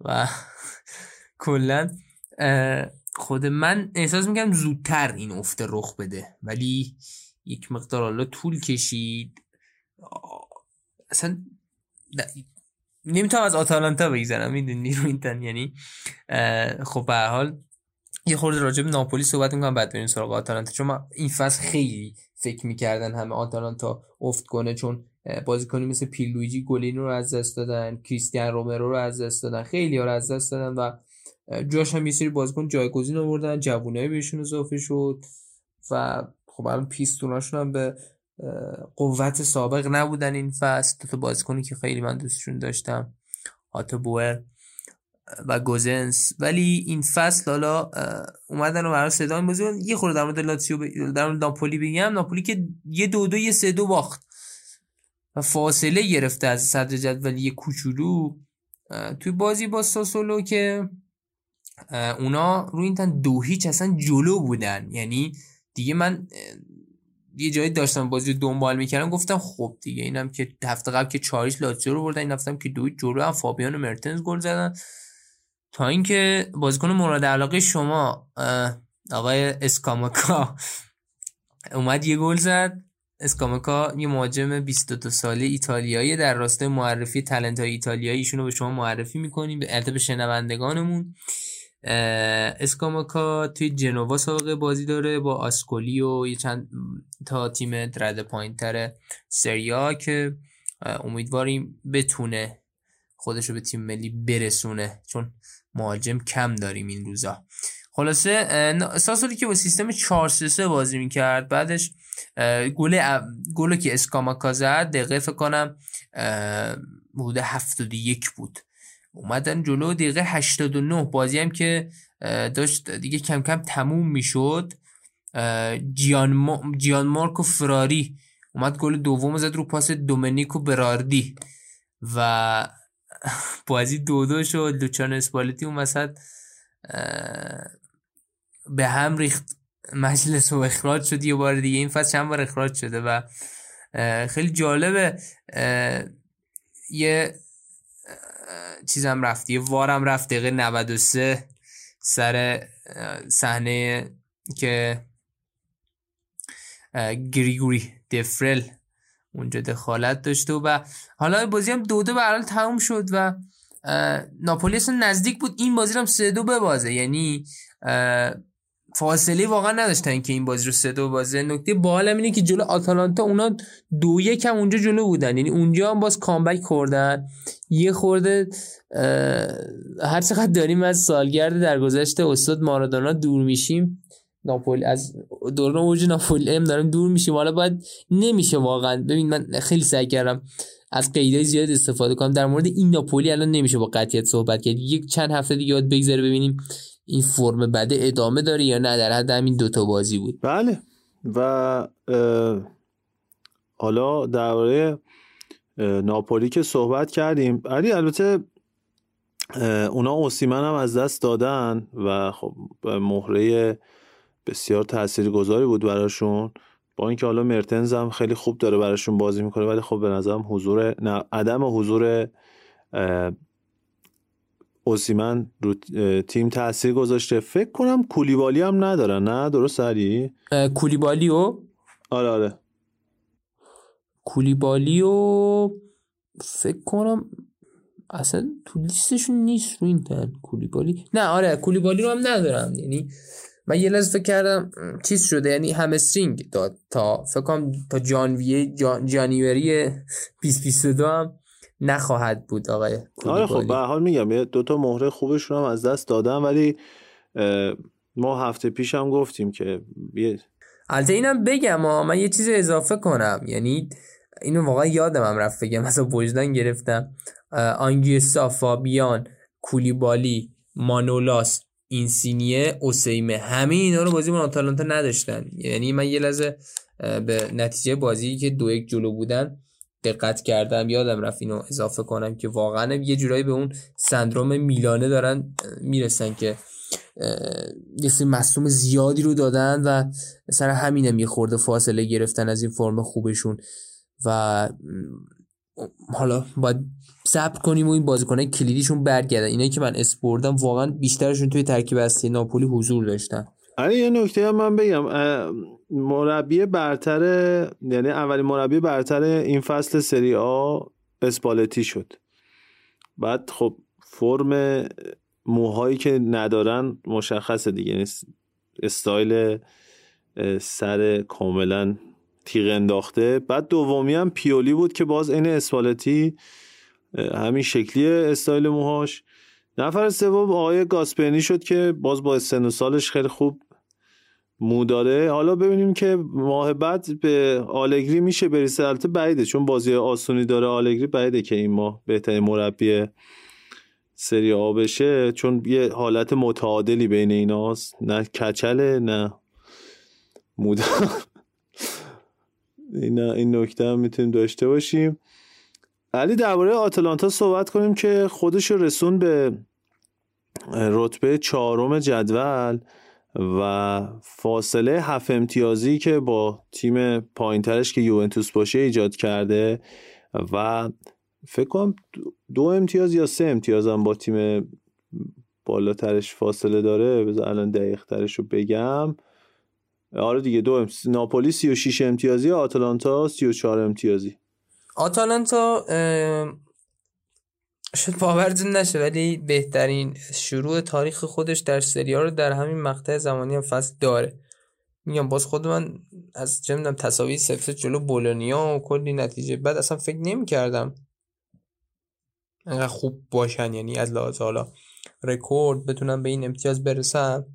و کلا خود من احساس می‌کنم زودتر این افته رخ بده. ولی یک مقدار حالا طول کشید. اصلا نمی‌تونم از آتالانتا بگذرم می‌دونی رو این یعنی خب به حال یه خورده راجع به ناپولی صحبت می‌کنم بعد بریم سراغ آتالانتا. چون این فصل خیلی فکر می‌کردن همه آتالانتا افت کنه چون بازیکنی مثل پیرلوئیجی گولینی رو از دست دادن کریستیان رومرو رو از دست دادن خیلی ها رو از دست دادن و جاش هم یه سری بازیکن جایگزین آوردن جوونای بهشون اضافه شد و خب الان پیستوناشون هم به قوت سابق نبودن این فصل. تو بازیکنی که خیلی من دوستشون داشتم هاته‌بور و گوزنس. ولی این فصل حالا اومدن و برای صدا بازی یه خورده در مورد لاتسیو ب... در مورد ناپولی بگم. ناپولی که یه دو دو یه سه دو باخت و فاصله گرفته از صدر جدول یه کوچولو. توی بازی با ساسولو که اونا رو این تن دو هیچ اصلا جلو بودن. یعنی دیگه من یه جایی داشتم بازی دنبال می‌کردم. گفتم خب دیگه اینم که هفته قبل که چاریش لاتزیو رو بردن این هفته که دوی جلو هم فابیان و مرتنز گل زدن. تا اینکه بازیکن مورد علاقه شما آقای اسکاماکا اومد یه گل زد. اسکاماکا یه مهاجم 22 ساله ایتالیایی در راستای معرفی تلنت های ایتالیایی. ایشونو به شما معرفی می‌کنیم به به شنوندگانمون. اسکاماکا توی جنوا سابقه بازی داره با آسکولی و یه چند تا تیم رد پایینتر سریا که امیدواریم بتونه خودشو به تیم ملی برسونه چون مهاجم کم داریم این روزا. خلاصه ساسولی که با سیستم 4 3 بازی می‌کرد بعدش گل گل که اسکاماکا زد دقیقه فکر کنم حدود 71 بود. اومدن جلو دقیقه 89 بازی هم که داشت دیگه کم کم تموم می‌شد. جیان, جیان مارکو فراری اومد گل دوم زد رو پاس دومنیکو براردی و بازی دو دو شد. لوچان اسپالتی اون وسط به هم ریخت. مجلس و اخراج شد یه بار دیگه. این فصل چند بار اخراج شده و خیلی جالبه. یه چیزم رفت. یه وارم رفت دقیقه 93 سر صحنه که گریگوری دفرل. اونجا دخالت داشته و حالا بازی هم دو دو به تموم شد و ناپولی اصلا نزدیک بود این بازی هم سه دو ببازه. یعنی فاصله واقعا نداشتن که این بازی رو سه دو بازه نکته باحالم اینه که جلو آتالانتا اونا دو یک هم اونجا جلو بودن. یعنی اونجا هم باز کامبک خوردن. یه خورده هر چقدر داریم از سالگرد درگذشت استاد مارادونا دور میشیم. ناپولی از دوران اوج ناپولی ام داریم دور میشیم. حالا باید نمیشه واقعا. ببین من خیلی سعی کردم از قیدای زیاد استفاده کنم. در مورد این ناپولی الان نمیشه با قطعیت صحبت کرد. یک چند هفته دیگه باید بگذره ببینیم این فرم بده ادامه داره یا نه. در حد همین دوتا بازی بود. بله. و حالا درباره ناپولی که صحبت کردیم. علی البته اونا اوسیمن هم از دست دادن و خب مهره بسیار تاثیرگذاری بود براشون. با اینکه حالا مرتنز هم خیلی خوب داره براشون بازی می‌کنه ولی خب به نظرم حضور نه عدم حضور اوسیمن رو تیم تاثیر گذاشته. فکر کنم کولیبالی هم ندارن نه؟ درست علی کولیبالی و؟ آره آره. کولیبالی و فکر کنم اصلا تو لیستشون نیست رو این تن کولیبالی. نه آره کولیبالی رو هم ندارم. یعنی من یه لحظه فکر کردم چیز شده یعنی همسترینگ داد تا فکر کنم تا جانویه جان جانیوری 2022 هم نخواهد بود آقای آره خب به حال میگم دو تا مهره خوبشون هم از دست دادن ولی ما هفته پیش هم گفتیم که البته اینم بگم من یه چیز اضافه کنم یعنی اینو واقعا یادم هم رفت بگم مثلا وجدان گرفتم. آنگیسا فابیان کولیبالی مانولاس اینسینیه اوسیمه. همه اینا رو بازی من آتالانتا نداشتن. یعنی من یه لحظه به نتیجه بازی که دو یک جلو بودن دقت کردم یادم رفت اینو اضافه کنم که واقعا یه جورایی به اون سندروم میلانه دارن می‌رسن که یه سری مصوم زیادی رو دادن و سر همینم یه خورده فاصله گرفتن از این فرم خوبشون. و حالا باید ثبت کنیم و این بازیکنای کلیدیشون برگردن. اینایی که من اسپوردم واقعا بیشترشون توی ترکیب اصلی ناپولی حضور داشتن. آره یه نکته هم من بگم. مربی برتر یعنی اولین مربی برتر این فصل سری آ اسپالتی شد. بعد خب فرم موهایی که ندارن مشخصه دیگه. یعنی استایل سر کاملا تیغ انداخته. بعد دومی هم پیولی بود که باز این اسپالتی همین شکلی استایل موهاش. نفر سوم آقای گاسپرنی شد که باز با سن و سالش خیلی خوب مو داره. حالا ببینیم که ماه بعد به آلگری میشه برسه. البته بعیده چون بازی آسونی داره آلگری بعیده که این ماه بهترین مربی سری آ بشه. چون یه حالت متعادلی بین ایناست. نه کچله نه مودا این این نکته هم می‌تونیم داشته باشیم. علی درباره آتلانتا صحبت کنیم که خودش رسون به رتبه چهارم جدول و فاصله هفت امتیازی که با تیم پایینترش که یوونتوس باشه ایجاد کرده و فکر کنم دو امتیاز یا سه امتیاز هم با تیم بالاترش فاصله داره. بذار الان دقیق ترش رو بگم. آره دیگه دو امتیاز ناپولی 36 امتیازی آتالانتا 34 امتیازی. آتالانتا شد باورتون نشه ولی بهترین شروع تاریخ خودش در سریا رو در همین مقطع زمانی هم فصل داره. میگم باز خود من از چه می‌دونم تساوی سفت جلو بولونیا و کلی نتیجه بعد اصلا فکر نمی کردم انقدر خوب باشن یعنی از لحاظ حالا رکورد بتونم به این امتیاز برسم.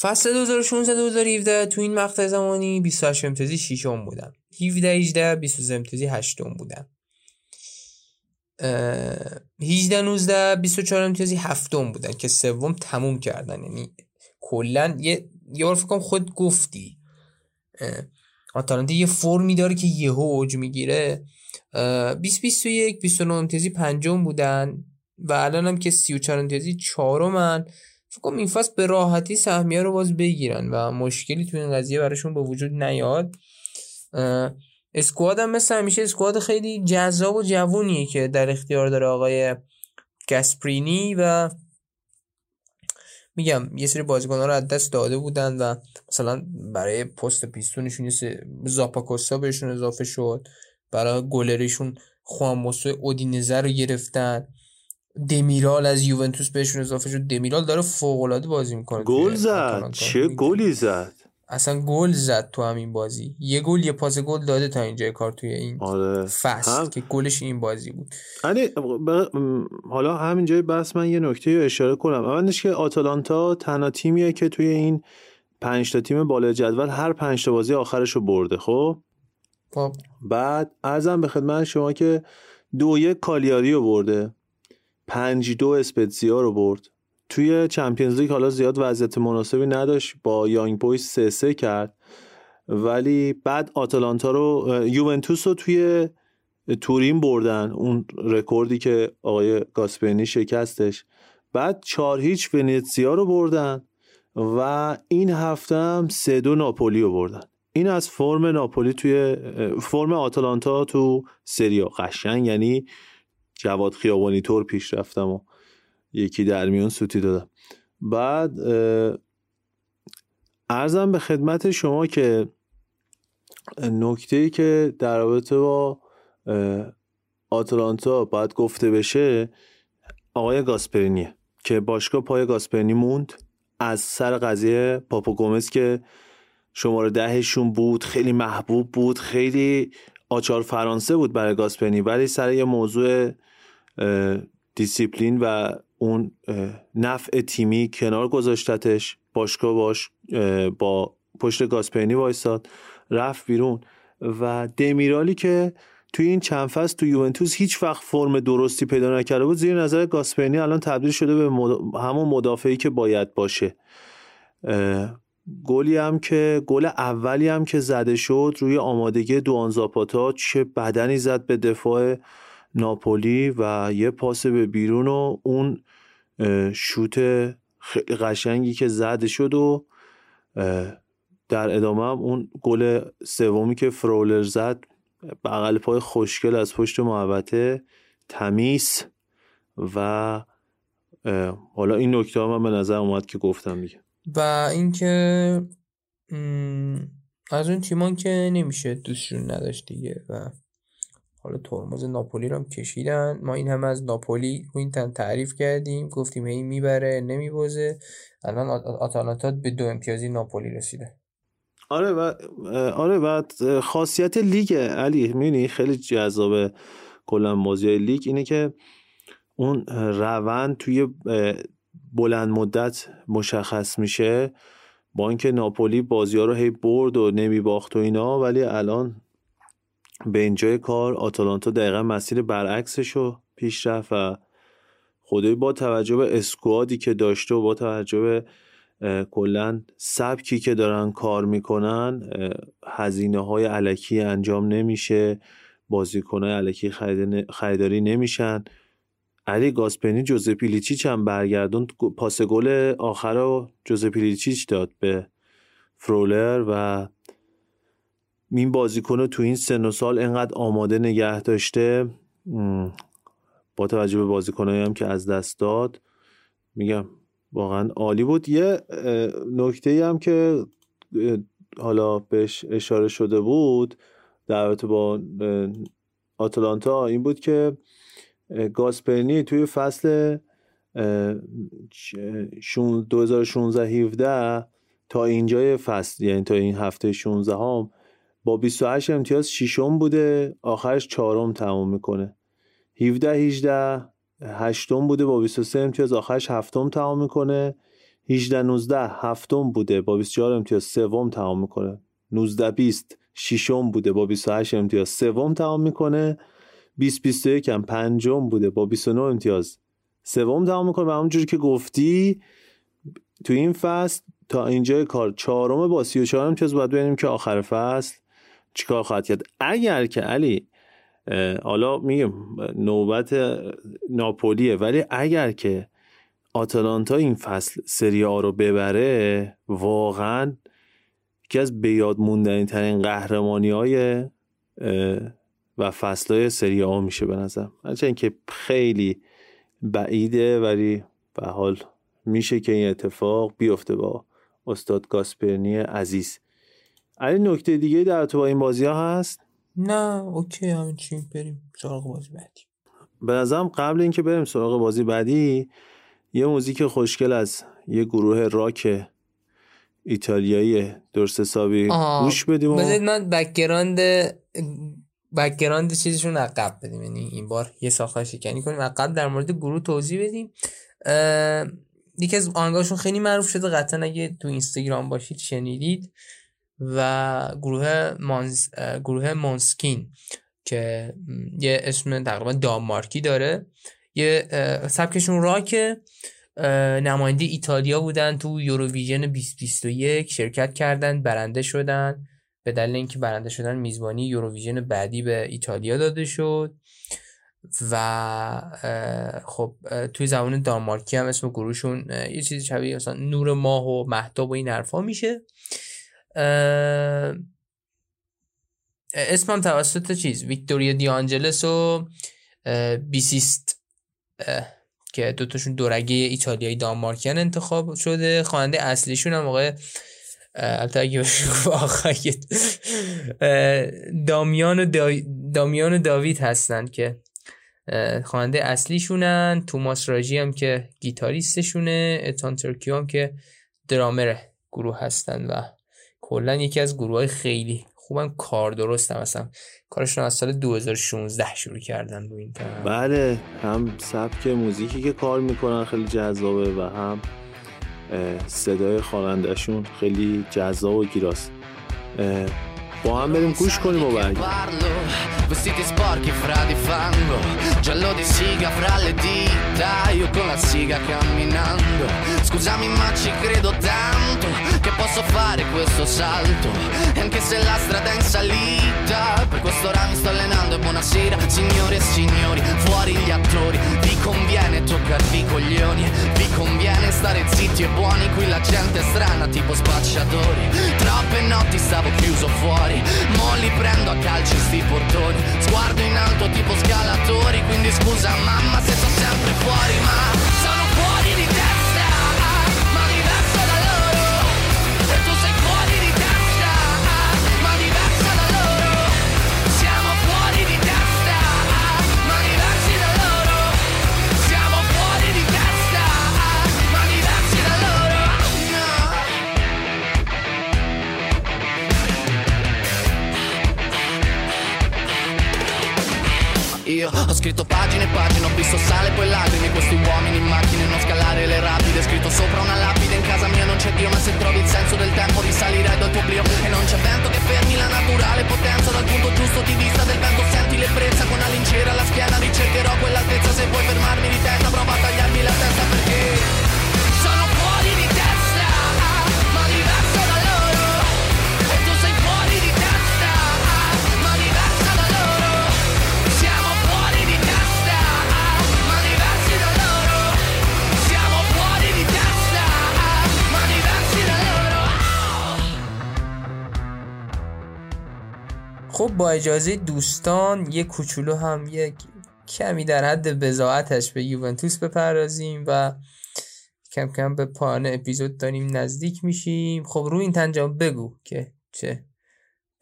فصل 2016 2017 تو این مقطع زمانی 28 امتیازی 6 بودم 17 18 23 امتیازی 8 بودم. 18 19 24 امتیازی هفتم بودن که سوم تموم کردن. یعنی کلا یه یه فکر خود گفتی. آتالانتا یه فرمی داره که یهو اوج می‌گیره. 20 21 29 امتیازی پنجم بودن و الان هم که 34 امتیازی چهارمن. فکر کنم این فصل به راحتی سهمیه رو باز بگیرن و مشکلی تو این قضیه براشون به وجود نیاد. اسکواد هم مثل همیشه اسکواد خیلی جذاب و جوونیه که در اختیار داره آقای گسپرینی و میگم یه سری بازیکن‌ها رو از دست داده بودن و مثلا برای پست پیستونشون یه زاپاکوسا بهشون اضافه شد. برای گلریشون خواموسو اودینزه رو گرفتن. دمیرال از یوونتوس بهشون اضافه شد. دمیرال داره فوق العاده بازی می‌کنه گل زد. چه گلی زد. اصلا گل زد تو همین بازی. یه گل یه پاس گل داده تا اینجا کار توی این آره. فصل هم... که گلش این بازی بود. علی ب... حالا همینجای بس من یه نکته رو اشاره کنم. اولش که آتالانتا تنها تیمیه که توی این پنج تا تیم بالای جدول هر پنج تا بازی آخرش رو برده خب؟ خب. بعد ارزم به خدمت شما که دو یک کالیاری رو برده. پنج دو اسپتزیا رو برد. توی چمپیونز لیگ حالا زیاد وضعیت مناسبی نداشت با یانگ بویز سه سه کرد. ولی بعد آتلانتا رو یوونتوس رو توی تورین بردن. اون رکوردی که آقای گاسپرینی شکستش. بعد چهار هیچ ونیتسیا رو بردن و این هفته هم سه دو ناپولی رو بردن. این از فرم ناپولی توی فرم آتلانتا تو سریا قشنگ یعنی جواد خیابانی طور پیش رفتم و یکی در میون سوتی دادم. بعد ارزم به خدمت شما که نکته ای که در رابطه با آتلانتا باید گفته بشه آقای گاسپرینیه که باشگاه پای گاسپرینی موند از سر قضیه پاپو گومز که شماره دهشون بود خیلی محبوب بود خیلی آچار فرانسه بود برای گاسپرینی ولی سر یه موضوع دیسیپلین و اون نظم تیمی کنار گذاشتتش باشگاه باش با پشت گاسپرینی وایستاد رفت بیرون. و دمیرالی که توی این چند فصل تو یوونتوس هیچ وقت فرم درستی پیدا نکرده بود زیر نظر گاسپرینی الان تبدیل شده به همون مدافعی که باید باشه. گلی هم که گل اولی هم که زده شد روی آمادگی دوان زاپاتا چه بدنی زد به دفاع ناپولی و یه پاس به بیرون و اون شوت خیلی قشنگی که زده شد و در ادامه هم اون گل سومی که فرولر زد بغل پای خوشگل از پشت محوطه تمیز و حالا این نکته من به نظر اومد که گفتم دیگه. و اینکه از اون تیمان که نمیشه دوستشون نداشت دیگه و حالا ترمز ناپولی رو هم کشیدن. ما این هم از ناپولی رو این تن تعریف کردیم. گفتیم هی می‌بره نمیبازه الان آتالانتا به دو امتیازی ناپولی رسیده. آره و آره و خاصیت لیگ علی می‌بینی خیلی جذاب کلا بازی لیگ. اینه که اون روند توی بلند مدت مشخص میشه. با اینکه ناپولی بازی ها رو هی برد و نمیباخت و اینا ولی الان به اینجای کار آتالانتا دقیقا مسیر برعکسش رو پیش رفت و خدایی با توجه به اسکوادی که داشته و با توجه به کلا سبکی که دارن کار می‌کنن هزینه های علکی انجام نمیشه بازیکنهای علکی خریداری نمیشن. علی گاسپنی جوزه پیلیچیچ هم برگردون پاس گل آخر رو جوزه پیلیچیچ داد به فرولر و این بازیکن تو این سن و سال انقدر آماده نگه داشته؟ با توجه به بازیکنایی هم که از دست داد میگم واقعا عالی بود. یه نکته هم که حالا بهش اشاره شده بود در با آتلانتا این بود که گاسپرنی توی فصل 2016 17 تا اینجای فصل یعنی تا این هفته 16 هم با 28 امتیاز ششم بوده آخرش چهارم تموم می‌کنه. 17 18 هشتم بوده با 23 امتیاز آخرش هفتم تمام می‌کنه. 18 19 هفتم بوده با 24 امتیاز سوم تمام می‌کنه. 19 20 ششم بوده با 28 امتیاز سوم تمام می‌کنه. 20 21 هم پنجم بوده با 29 امتیاز سوم تمام می‌کنه. و همونجوری که گفتی تو این فصل تا اینجا کار چهارم با 34 امتیاز باید ببینیم که آخر فصل چیکار خواهد کرد؟ اگر که علی حالا میگم نوبت ناپولیه ولی اگر که آتلانتا این فصل سری آ رو ببره واقعا یکی از به یاد موندنی ترین قهرمانی های و فصل های سری آ میشه به نظر هرچند که خیلی بعیده ولی به حال میشه که این اتفاق بیفته با استاد گاسپرینی عزیز. علی نکته دیگه در تو با این بازی ها هست؟ نه OK همین چی بریم سراغ بازی بعدی. به نظرم قبل اینکه بریم سراغ بازی بعدی یه موزیک خوشگل از یه گروه راک ایتالیایی درست حسابی گوش بدیم بذارید من background background چیزشون عقب بدیم. یعنی این بار یه ساختار شکنی کنیم عقب در مورد گروه توضیح بدیم. یکی از آنگاهشون خیلی معروف شده قطعا اگه تو اینستاگرام باشید شنیدید. و گروه مانز... گروه مونسکین که یه اسم تقریبا دانمارکی داره. یه سبکشون راک نماینده ایتالیا بودن تو یوروویژن 2021 شرکت کردن برنده شدن. به دلیل اینکه برنده شدن میزبانی یوروویژن بعدی به ایتالیا داده شد. و خب توی زبان دانمارکی هم اسم گروهشون یه چیزی شبیه مثلا نور ماه و مهتاب و این حرفا میشه. اسمم توسط چیز؟ ویکتوریا دیانجلس و بیسیست که دوتاشون دورگه ایتالیایی دانمارکیان انتخاب شده. خواننده اصلیشون هم موقع البته اگه دامیان و, دامیان و داوید هستن که خواننده اصلیشونن. توماس راجی هم که گیتاریستشونه. اتان ترکیو هم که درامر گروه هستن و کلا یکی از گروه های خیلی خوبن کار درست هم مثلا کارشون از سال 2016 شروع کردن رو این بله هم سبک موزیکی که کار می‌کنن خیلی جذابه و هم صدای خوانندهشون خیلی جذاب و گیراست. با هم بریم گوش کنیم و برگیم Vestiti sporchi fra di fango Giallo di siga fra le dita Io con la siga camminando Scusami ma ci credo tanto Che posso fare questo salto? E anche se la strada è in salita Per questo ora mi sto allenando E buonasera signore e signori Fuori gli attori. Vi conviene toccarvi i coglioni Vi conviene stare zitti e buoni Qui la gente è strana tipo spacciatori. Troppe notti stavo chiuso fuori Mo li prendo a calci sti portoni. Sguardo in alto tipo scalatori Quindi scusa mamma se sto sempre fuori Ma اجازه دوستان یه کوچولو هم یک کمی در حد بزاعتش به یوونتوس بپردازیم و کم کم به پایان اپیزود داریم نزدیک میشیم. خب روی این تنجام بگو که چه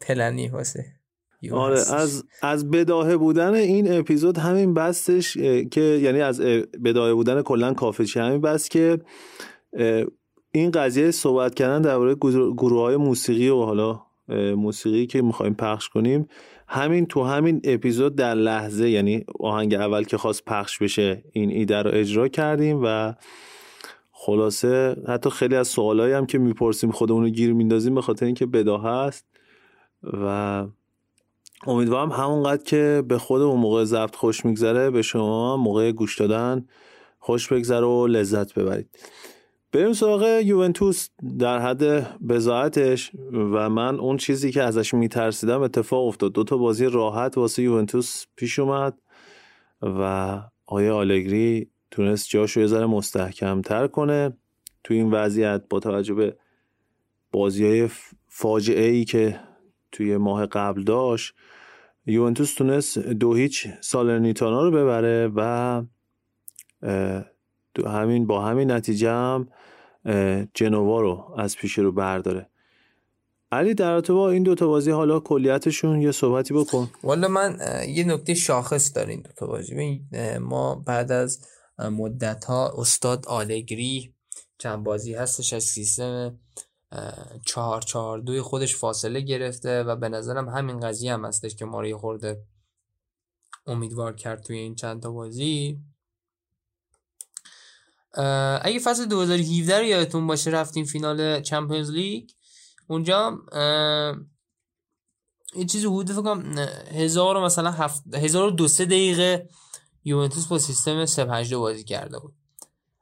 پلنی واسه آره از از بداهه بودن این اپیزود همین بستش که یعنی از بداهه بودن کلا کافه همین بس که این قضیه صحبت کردن درباره گروه های موسیقی و حالا موسیقی که می‌خوایم پخش کنیم. همین تو همین اپیزود در لحظه یعنی آهنگ اول که خواست پخش بشه این ایده رو اجرا کردیم و خلاصه حتی خیلی از سوالایی هم که می‌پرسیم خودمون رو گیر میندازیم به خاطر اینکه بداهه است. و امیدوارم همونقدر که به خودمون موقع ضبط خوش میگذره به شما موقع گوش دادن خوش بگذره و لذت ببرید. بریم سراغ یوونتوس در حد بزاعتش و من اون چیزی که ازش میترسیدم اتفاق افتاد. دو تا بازی راحت واسه یوونتوس پیش اومد و آیا آلگری تونست جاشو یه ذره مستحکم تر کنه. تو این وضعیت با توجه به بازی های فاجعه ای که توی ماه قبل داشت یوونتوس تونست دو هیچ سالرنیتانا رو ببره و همین با همین نتیجه هم جنوا رو از پیش رو برداره. علی در با این دوتا بازی حالا کلیتشون یه صحبتی بکن. والا من یه نکته شاخص داره این دوتا بازی. ما بعد از مدت ها استاد آلگری چند بازی هستش از سیستم چهار چهار دوی خودش فاصله گرفته و به نظرم همین قضیه هم هستش که ما رو خورده امیدوار کرد توی این چند تا بازی. اگه فصل 2017 رو یادتون باشه رفتیم فینال چمپیونز لیگ اونجا یه چیزی حدود فکر کنم هزار مثلا هفت هزار و دو سه دقیقه یوونتوس با سیستم 3 بازی کرده بود.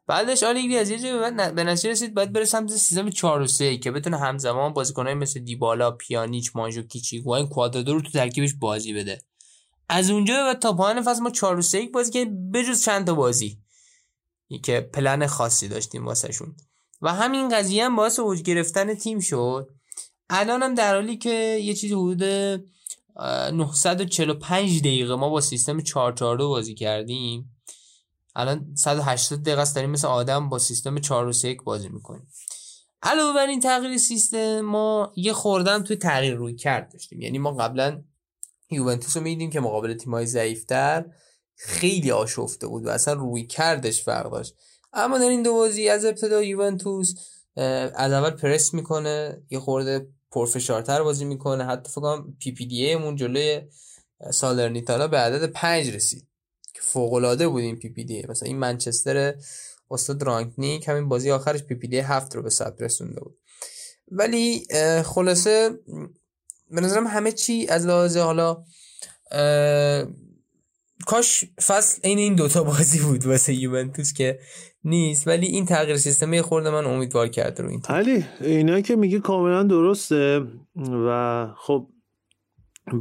بعدش آلیگری از یه جایی به نتیجه رسید باید بره سمت سیستم 4 3 که بتونه همزمان بازیکنای مثل دیبالا، پیانیچ، مانجو کیچی و این کوادرادو رو تو ترکیبش بازی بده. از اونجا و تا پایان فصل ما 4 3 بازی که بجز چند تا بازی. که پلن خاصی داشتیم واسهشون. و همین قضیه هم باعث اوج گرفتن تیم شد. الان هم در حالی که یه چیزی حدود 945 دقیقه ما با سیستم 442 بازی کردیم. الان 180 دقیقه است داریم مثل آدم با سیستم 431 بازی می‌کنیم. علاوه بر این تغییر سیستم ما یه خوردم توی تغییر روی کرد داشتیم. یعنی ما قبلا یوونتوس رو می‌دیدیم که مقابل تیمای ضعیفتر خیلی آشفته بود و اصلا رویکردش فرق داشت. اما در این دو بازی از ابتدا یوونتوس از اول پرس می‌کنه یه خورده پرفشارتر بازی می‌کنه. حتی فکر کنم PPDA مون جلوی سالرنیتانا به عدد پنج رسید. که فوق العاده بود این PPD مثلا این منچستر استاد رانکنیک همین بازی آخرش PPD هفت رو به ثبت رسونده بود. ولی خلاصه به نظرم همه چی از لحاظ حالا کاش فصل این این دوتا بازی بود واسه یوونتوس که نیست ولی این تغییر سیستم خورده من امیدوار کرده رو این علی اینا که میگی کاملا درسته و خب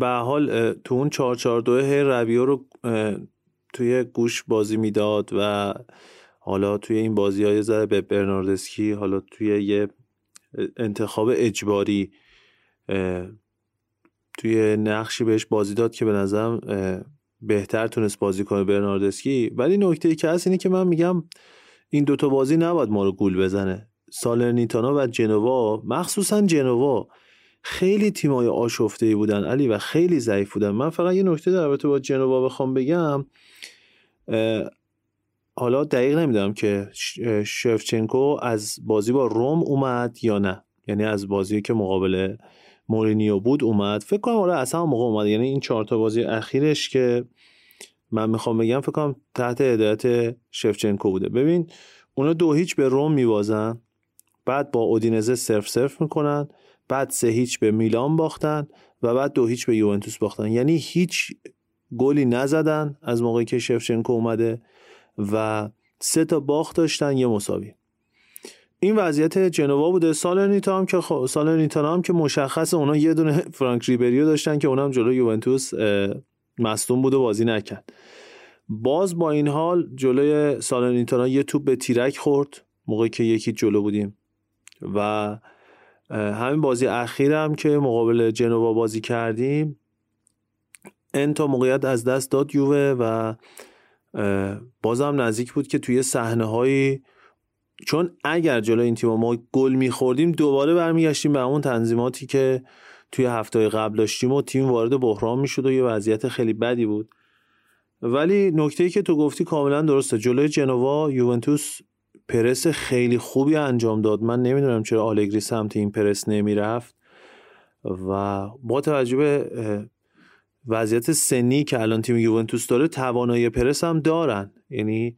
به حال تو اون 442 هی رو توی گوش بازی می‌داد و حالا توی این بازی های زده به برناردسکی حالا توی یه انتخاب اجباری توی نقشی بهش بازی داد که به نظرم بهتر تونست بازی کنه برناردسکی. ولی نکته که هست اینه که من میگم این دوتا بازی نباید ما رو گول بزنه. سالرنیتانا و جنوا مخصوصا جنوا خیلی تیمای آشفته بودن علی و خیلی ضعیف بودن. من فقط یه نکته در رابطه با جنوا بخوام بگم حالا دقیق نمی‌دونم که شفچنکو از بازی با روم اومد یا نه. یعنی از بازی که مقابل مورینیو بود اومد. فکر کنم آره اصلا موقع اومد. یعنی این چهار تا بازی اخیرش که من می‌خوام بگم فکر کنم تحت هدایت شفچنکو بوده. ببین اونا دو هیچ به روم میوازن بعد با اودینزه صرف صرف می‌کنن بعد سه هیچ به میلان باختن و بعد دو هیچ به یوونتوس باختن. یعنی هیچ گلی نزدن از موقعی که شفچنکو اومده و سه تا باخت داشتن یه مساوی. این وضعیت جنوا بوده. سالرنیتا هم که خ... سالرنیتا هم که مشخص اونا یه دونه فرانک ریبریو داشتن که اونم جلو یوونتوس مصدوم بود و بازی نکرد. باز با این حال جلوی سالرنیتانا یه توپ به تیرک خورد موقعی که یکی جلو بودیم. و همین بازی اخیرم که مقابل جنوا بازی کردیم انتا موقعیت از دست داد یووه و بازم نزدیک بود که توی صحنه هایی چون اگر جلو این تیم ما گل میخوردیم دوباره برمیگشتیم به همون تنظیماتی که توی هفته قبل داشتیم و تیم وارد بحران می‌شد و یه وضعیت خیلی بدی بود. ولی نکته ای که تو گفتی کاملا درسته. جلوی جنوا یوونتوس پرس خیلی خوبی انجام داد. من نمی‌دونم چرا آلگری سمت این پرس نمی‌رفت. و با توجه به وضعیت سنی که الان تیم یوونتوس داره توانایی پرس هم دارن. یعنی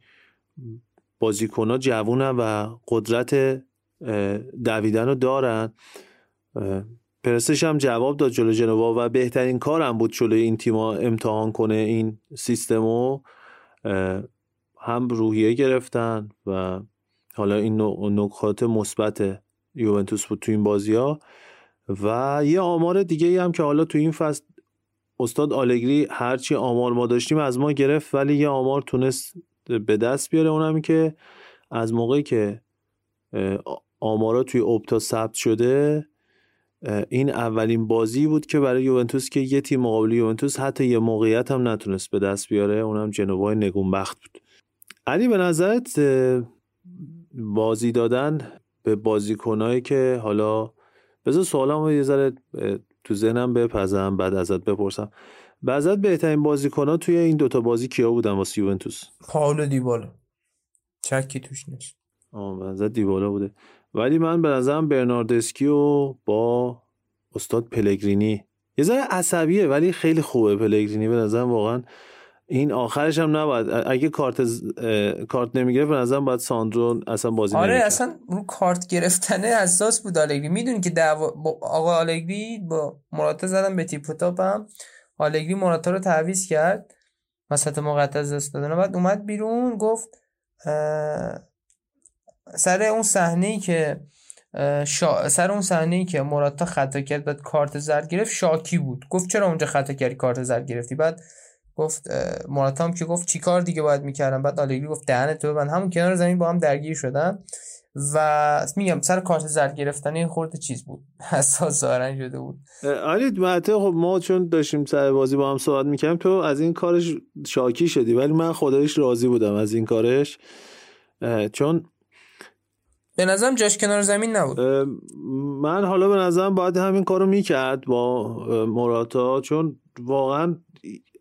بازیکنها جوونن و قدرت دویدن رو دارن. پرسش هم جواب داد جلو جنوا و بهترین کارم بود جلو این تیما امتحان کنه این سیستمو. هم روحیه گرفتن و حالا این نکات مثبت یوونتوس بود تو این بازی ها و یه آمار دیگه هم که حالا تو این فصل استاد آلگری هرچی آمار ما داشتیم از ما گرفت ولی یه آمار تونست به دست بیاره. اونم که از موقعی که آمارا توی اپتا ثبت شده این اولین بازی بود که برای یوونتوس که یه تیم مقابل یوونتوس حتی یه موقعیت هم نتونست به دست بیاره. اونم جنوبای نگونبخت بود. علی به نظرت بازی دادن به بازیکنایی که حالا بذار سوالم یه ذره تو ذهنم بپزم بعد ازت بپرسم. بعضت بهترین بازیکنها توی این دوتا بازی کیا بودن واسه یوونتوس؟ پاولو دیبالا. چکی توش نیست. آه دیبالا بوده. ولی من به نظرم برناردسکیو با استاد پلگرینی. یه ذره عصبیه ولی خیلی خوبه پلگرینی به نظرم واقعا. این آخرش هم نباید. اگه کارت کارت نمی‌گیره به نظرم باید ساندرو اصلا بازی آره اصلا رو کارت گرفتنه اساس بود آلگری. می‌دونی که دعوا با آقا آلگری با مراتا زدن به تیپ تاپ هم آلگری مراتا رو تعویض کرد. وسط از دست دادن. بعد اومد بیرون گفت سر اون صحنه ای که شا... سر اون صحنه ای که مراتا خطا کرد بعد کارت زرد گرفت شاکی بود. گفت چرا اونجا خطا کردی کارت زرد گرفتی؟ بعد گفت مراتا هم که گفت چیکار دیگه باید می‌کردم؟ بعد آلگری گفت دهنت تو من همون کنار زمین با هم درگیر شدن و میگم سر کارت زرد گرفتن خورده چیز بود. حساس ظاهرا شده بود. علی خب ما چون داشتیم سر بازی با هم صحبت می‌کردیم تو از این کارش شاکی شدی ولی من خودش راضی بودم از این کارش. چون به نظرم جاش کنار زمین نبود. من حالا به نظرم باید همین کارو می‌کرد با موراتا چون واقعا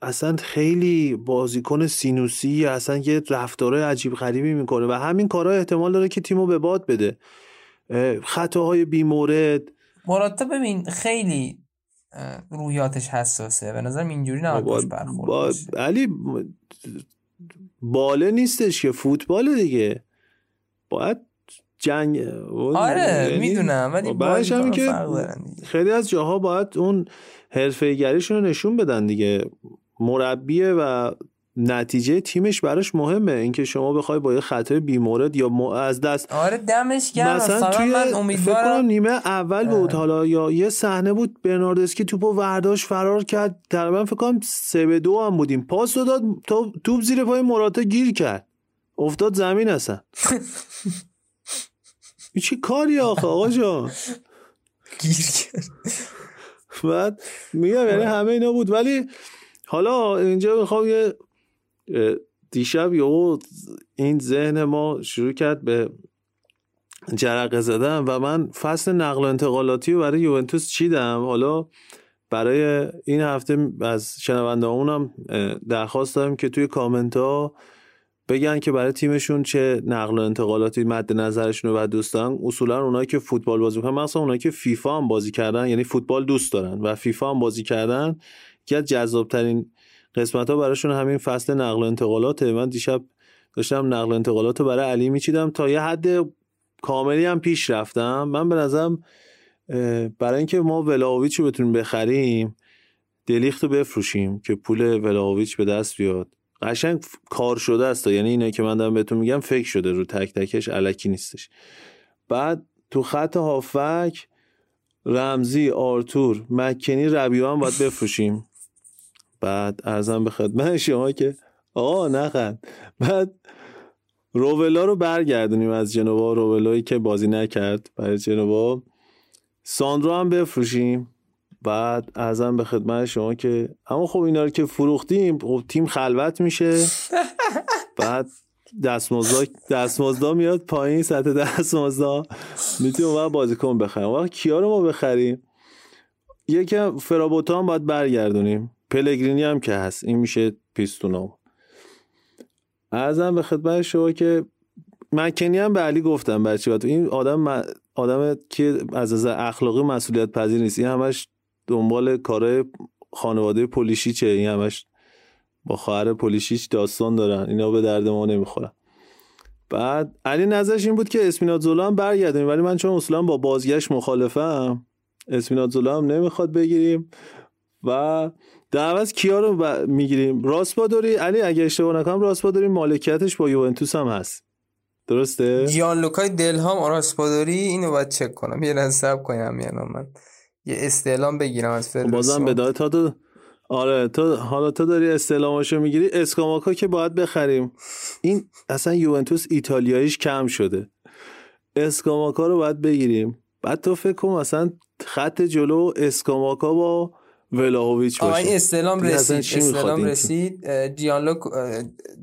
اصلا خیلی بازیکن سینوسی اصلا یه رفتاره عجیب غریبی می‌کنه و همین کارها احتمال داره که تیمو به باد بده. خطاهای بیمورد. موراتا ببین خیلی رویاتش حساسه. به نظرم اینجوری نباید برخورد علی باله نیستش که فوتبال دیگه. باید جنگ آره یعنی می‌دونم ولی بعدش همین که خیلی از جاها باید اون حرفه‌ایگریشون رو نشون بدن دیگه. مربیه و نتیجه تیمش براش مهمه. اینکه شما بخوای با یه خطای بیمورد یا از دست آره دمش گرم. مثلا توی من امیدوارم نیمه اول بود حالا یا یه صحنه بود برناردسکی توپو ورداش فرار کرد. تقریبا فکر کنم 3 به 2 هم بودیم. پاس داد توپ زیر پای مراتا گیر کرد. افتاد زمین اصلا. چی کاری آخه آقا جان؟ گیر کرد. بعد میگم یعنی همه اینا بود. ولی حالا اینجا می‌خوام یه دیشب یهو این ذهن ما شروع کرد به جرقه زدن و من فصل نقل و انتقالاتی رو برای یوونتوس چیدم. حالا برای این هفته از شنونده هم درخواست دارم که توی کامنت ها بگن که برای تیمشون چه نقل و انتقالاتی مد نظرشون رو بعد دوست دارن اصولا اونایی که فوتبال بازی می‌کنن مثلا اونایی که فیفا هم بازی کردن یعنی فوتبال دوست دارن و فیفا هم بازی کردن. که جذابترین قسمت ها براشون همین فصل نقل و انتقالاته. من دیشب داشتم نقل و انتقالات رو برای علی میچیدم. تا یه حد کاملی هم پیش رفتم. من به نظرم برای اینکه ما ولاویچ رو بتونیم بخریم دلیخت رو بفروشیم که پول ولاویچ به دست بیاد. قشنگ کار شده است یعنی اینه که من دارم بهتون میگم فکر شده رو تک تکش علکی نیستش. بعد تو خط هافک رمزی آرتور مکنی ربیو هم باید بفروشیم. بعد ارزم به خدمت شما که آقا نخند بعد روولا رو برگردونیم از جنوا. روولایی که بازی نکرد برای جنوا. ساندرو هم بفروشیم. بعد ازم به خدمت شما که اما خب اینا رو که فروختیم خب تیم خلوت میشه. بعد دستمزدا دستمزدا میاد پایین سطح دستمزدا. می‌تونیم اون بازیکن بخریم. وقت کیا رو ما بخریم؟ یکم فرابوتا هم باید برگردونیم. پلگرینی هم که هست. این میشه پیستونام. ازم به خدمت شما که مکنی هم به علی گفتم بچه این آدم آدم که از از اخلاقی مسئولیت پذیر نیست. این همش دنبال کارهای خانواده پولیشیچه این همش با خواهر پولیشیچ داستان دارن. اینا به درد ما نمی‌خورن. بعد علی نظرش این بود که اسمینات هم برگردیم. ولی من چون اصلا با بازگشت مخالفم اسمینات هم نمی‌خواد بگیریم و در عوض کیا رو می‌گیریم؟ راسپادوری. علی اگه اشتباه نکنم راسپادوری مالکیتش با یوونتوس هم هست. درسته؟ گیان لوکای دلهام راسپادوری اینو باید چک کنم. یه نصب کنم یعنی من. یه استعلام بگیرم از فرد بازم بدای تا تو آره تو حالا تو داری استعلاماشو می‌گیری اسکاماکا که باید بخریم. این اصلا یوونتوس ایتالیاییش کم شده. اسکاماکا رو باید بگیریم. بعد تو فکر کن مثلا خط جلو اسکاماکا با ولاهویچ باشه این استعلام رسید استعلام رسید. دیالوگ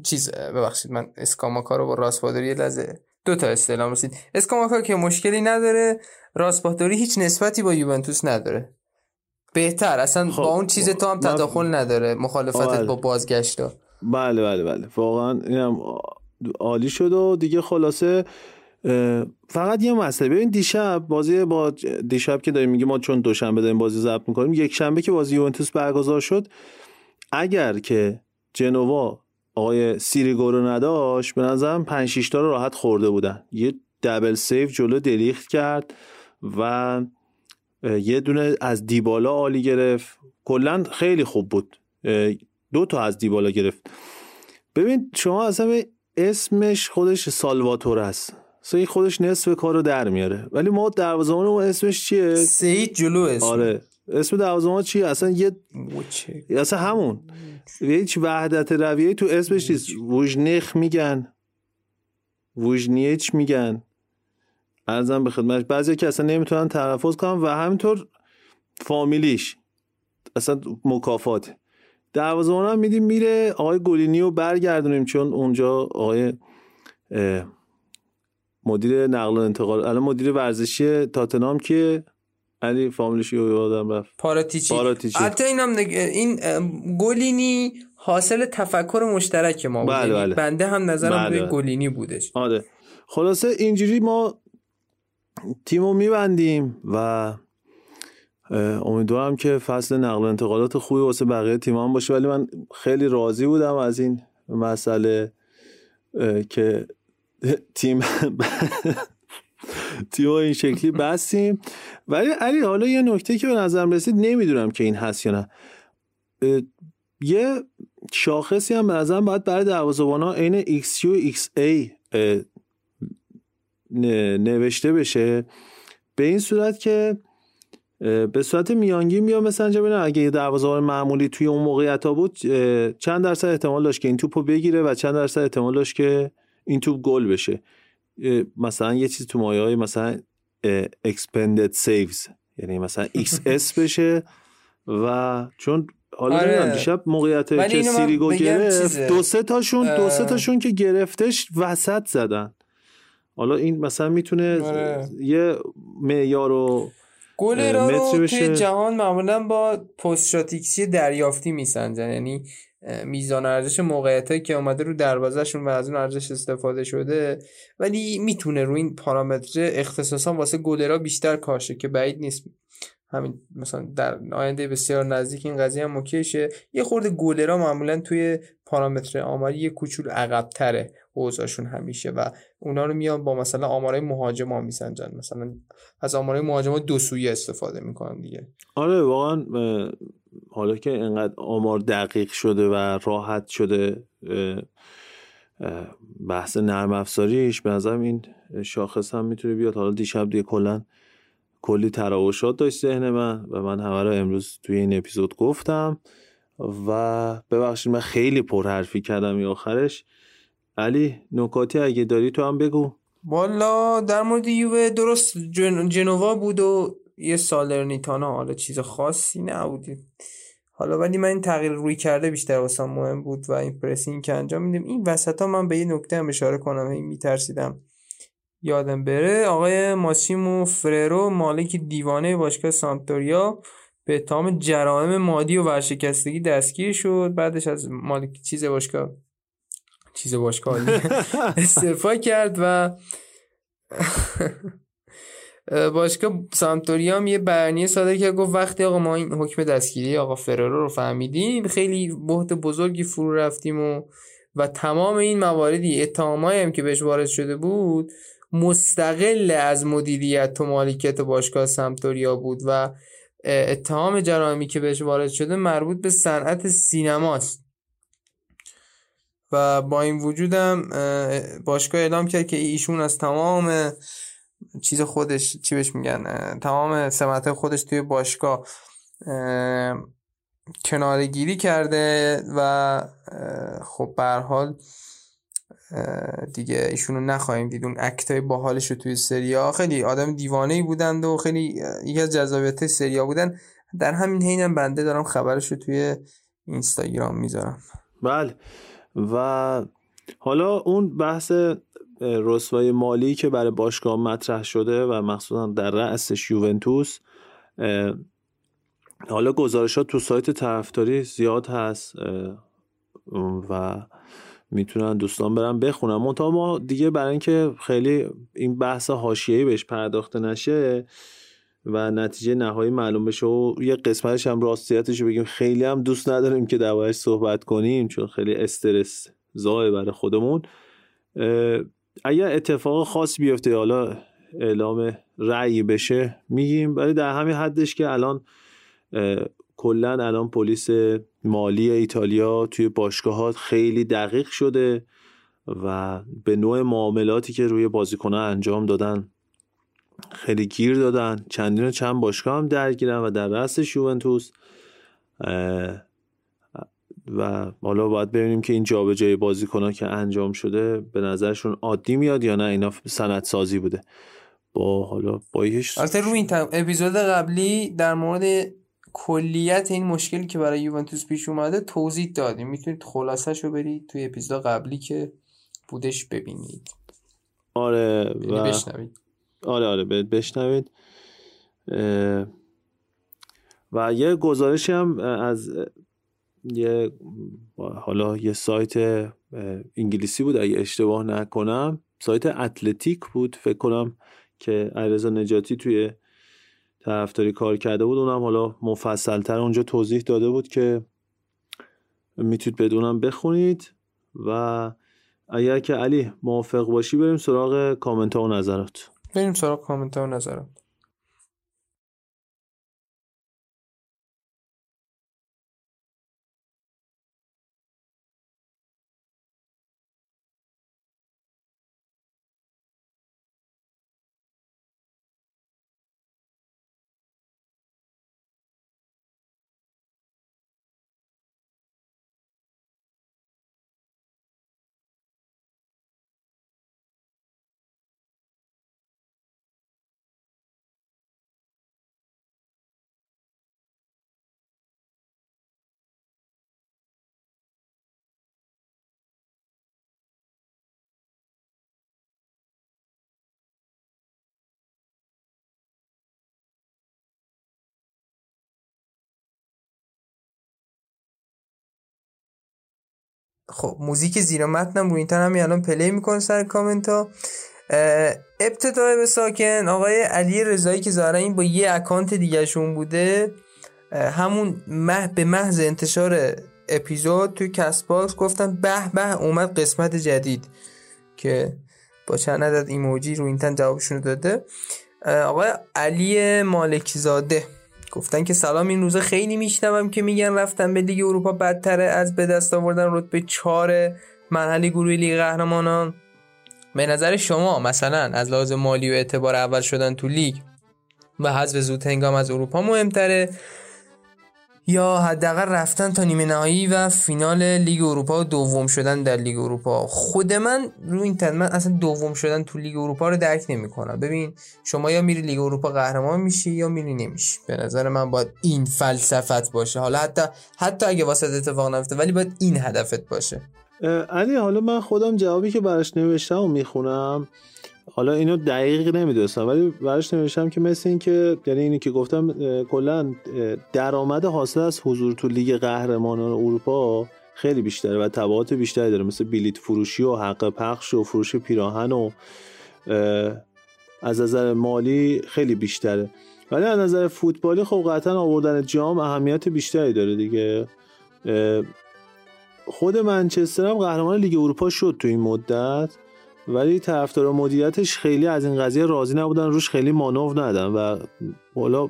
چیز ببخشید من اسکاماکا رو با راسپادوری لزه دو تا استعلام رسید. اسکاماکا که مشکلی نداره. راسپادوری هیچ نسبتی با یوونتوس نداره. بهتر اصلا خب. با اون چیز تو هم تداخل نداره مخالفتت بله. با بازگشت بله بله بله. واقعا اینم عالی شد و دیگه خلاصه فقط یه مسئله. ببین دیشب بازی با دیشب که داریم میگه ما چون دوشنبه داریم بازی ضبط می‌کنیم یک شنبه که بازی یوونتوس برگزار شد اگر که جنوا آقای سیریگو رو نداشت به نظرم 5 6 تا رو راحت خورده بودن. یه دبل سیف جلو دریخت کرد. و یه دونه از دیبالا عالی گرفت. کلا خیلی خوب بود. دو تا از دیبالا گرفت. ببین شما اصلا اسمش خودش سالواتور است. سعید خودش نصف کارو در میاره. ولی ما دروازه‌بان اون اسمش چیه؟ سعید جلو اسم. آره. اسم دروازه‌بان چیه اصلا یه اصلا همون. هیچ وحدت رویه تو اسمش نیست. وژنخ میگن. وژنیچ میگن. ارزم به خدمتش بعضی که اصلا نمی‌تونن تلفظ کنن و همینطور فامیلیش. اصلا مکافات. دروازه‌بان هم میدیم میره آقای گلینی رو برگردونیم چون اونجا آقای مدیر نقل و انتقال الان مدیر ورزشی تاتنام که علی فامیلش رو یادم رفت. پاراتیچی پاراتیچی حتی اینم این گلینی حاصل تفکر مشترک ما بود. بله یعنی بله. بنده هم نظرم بله. گلینی بودش. آره. خلاصه اینجوری ما تیمو میبندیم و امیدوارم که فصل نقل و انتقالات خوبی واسه بقیه تیم هم باشه. ولی من خیلی راضی بودم از این مسئله که تیم تیم این شکلی بستیم. ولی علی حالا یه نکته که به نظرم رسید نمی‌دونم که این هست یا نه. یه شاخصی هم به نظرم باید برای دروازه‌بان ها عین و XA نوشته بشه به این صورت که به صورت میانگین بیا مثلا ببینم اگه یه دروازه‌بان معمولی توی اون موقعیت ها بود چند درصد احتمال داشت که این توپو بگیره و چند درصد احتمال داشت که این توپ گل بشه. مثلا یه چیز تو مایه های مثلا expanded saves یعنی مثلا XS بشه و چون حالا آره. دیشب موقعیت که سیریگو گرفت دو سه تاشون دو سه تاشون که گرفتش وسط زدن. حالا این مثلا می‌تونه آره. یه معیار رو گل رو توی جهان معمولا با پست دریافتی میسنجن. یعنی میزان ارزش موقعیت که اومده رو دروازهشون و از اون ارزش استفاده شده ولی می‌تونه رو این پارامتر اختصاصا واسه گلرا بیشتر کاشه که بعید نیست. همین مثلا در آینده بسیار نزدیک این قضیه هم اوکیشه. یه خورده گلرا معمولا توی پارامتر آماری یه کوچول عقب تره اوضاعشون همیشه و اونا رو میان با مثلا آمارای مهاجما میسنجن. مثلا از آمارای مهاجما دو سویه استفاده می‌کنن دیگه. آره واقعا حالا که انقدر آمار دقیق شده و راحت شده بحث نرم افزاریش به نظرم این شاخص هم می‌تونه بیاد. حالا دیشب دیگه کلا کلی تراوشات داشت ذهن من و من همه رو امروز توی این اپیزود گفتم. و ببخشید من خیلی پرحرفی کردم یا آخرش. علی نکاتی اگه داری تو هم بگو. والا در مورد یووه درست جن... جنوا بود و یه سالرنیتانا حالا چیز خاصی نبودی حالا ولی من این تغییر روی کرده بیشتر واسه مهم بود و این پرسینگ که انجام میدیم. این وسط ها من به یه نکته هم اشاره کنم این میترسیدم یادم بره. آقای ماسیمو فررو مالک دیوانه باشگاه سانتوریا به اتهام جرائم مادی و ورشکستگی دستگیر شد. بعدش از مالک چیز باشگاه چیز باشگاه استعفا کرد و باشگاه سامتوریا هم یه بیانیه صادر کرد. گفت وقتی آقا ما این حکم دستگیری آقا فرارو رو فهمیدیم خیلی بحت بزرگی فرو رفتیم و و تمام این مواردی اتهامایی هم که بهش وارد شده بود مستقل از مدیریت و مالکیت باشگاه سمتوریا بود و اتهام جرائمی که بهش وارد شده مربوط به صنعت سینماست. و با این وجودم باشگاه اعلام کرد که ایشون از تمام چیز خودش چی بهش میگن؟ تمام سمت خودش توی باشگاه کنارگیری کرده و خب به حال دیگه ایشونو نخواهیم دید. اون اکتای باحالش رو توی سریا. خیلی آدم دیوانه ای بودند و خیلی یکی از جذابیت سریا بودن. در همین حینم بنده دارم خبرش رو توی اینستاگرام می‌ذارم. بله. و حالا اون بحث رسوای مالی که برای باشگاه مطرح شده و مخصوصا در رأسش یوونتوس حالا گزارشات تو سایت طرفداری زیاد هست و می‌تونن دوستان برن بخونن. منتها ما دیگه برای اینکه خیلی این بحث حاشیه‌ای بهش پرداخته نشه و نتیجه نهایی معلوم بشه و یه قسمتش هم راستیتش بگیم. خیلی هم دوست نداریم که دربارش صحبت کنیم چون خیلی استرس زای برای خودمون. اگر اتفاق خاص بیفته حالا اعلام رأی بشه میگیم. ولی در همین حدش که الان کلا الان پلیس مالی ایتالیا توی باشگاهات خیلی دقیق شده و به نوع معاملاتی که روی بازیکنها انجام دادن خیلی گیر دادن. چندین و چند باشگاه هم درگیرن و در رأس یوونتوس و حالا باید ببینیم که این جابجایی بازیکنها که انجام شده به نظرشون عادی میاد یا نه اینا سند سازی بوده. با حالا با البته رو این اپیزود قبلی در مورد کلیت این مشکلی که برای یوونتوس پیش اومده توضیح دادیم. می‌تونید خلاصش رو برید توی اپیزود قبلی که بودش ببینید. آره یعنی و بشنوید. آره آره بشنوید. و یه گزارشی هم از یه حالا یه سایت انگلیسی بود اگه اشتباه نکنم سایت اتلتیک بود. فکر کنم که علیرضا نجاتی توی طرفداری کار کرده بود اونم حالا مفصلتر اونجا توضیح داده بود که می‌تونید بدونم بخونید و اگر که علی موافق باشی بریم سراغ کامنت ها و نظرات. بریم سراغ کامنت ها و نظرات. خب موزیک زیر متنم رویین‌تن همین الان play می‌کنه سر کامنت ها ابتدا به ساکن آقای علی رضایی که ظاهرا این با یه اکانت دیگهشون بوده همون مح به محض انتشار اپیزود توی کست باکس گفتن به به اومد قسمت جدید که با چند عدد ایموجی رویین‌تن جوابشون داده. آقای علی مالکیزاده گفتن که سلام این روزا خیلی میشنوم که میگن رفتن به لیگ اروپا بدتره از به دست آوردن رتبه 4 مرحله گروه لیگ قهرمانان. به نظر شما مثلا از لحاظ مالی و اعتبار اول شدن تو لیگ و حذف زود هنگام از اروپا مهمتره؟ یا حداقل رفتن تا نیمه نهایی و فینال لیگ اروپا و دوم شدن در لیگ اروپا. خود من رو این من اصلا دوم شدن تو لیگ اروپا رو درک نمی‌کنم. ببین شما یا میری لیگ اروپا قهرمان میشی یا میری نمیشی. به نظر من باید این فلسفت باشه. حالا حتی حتی اگه واسه اتفاق نیفته ولی باید این هدفت باشه. علی حالا من خودم جوابی که براش نوشتم و می‌خونم. حالا اینو دقیق نمی‌دونستم ولی براش نوشتم که مثل این که یعنی اینی که گفتم کلا درآمد حاصل از حضور تو لیگ قهرمانان اروپا خیلی بیشتره و تبعات بیشتری داره مثل بلیت فروشی و حق پخش و فروش پیراهن و از نظر مالی خیلی بیشتره. ولی از نظر فوتبالی خب قطعا آوردن جام اهمیت بیشتری داره دیگه. خود منچستر هم قهرمان لیگ اروپا شد تو این مدت. ولی طرفدار مدیریتش خیلی از این قضیه راضی نبودن روش خیلی مانور ندن و حالا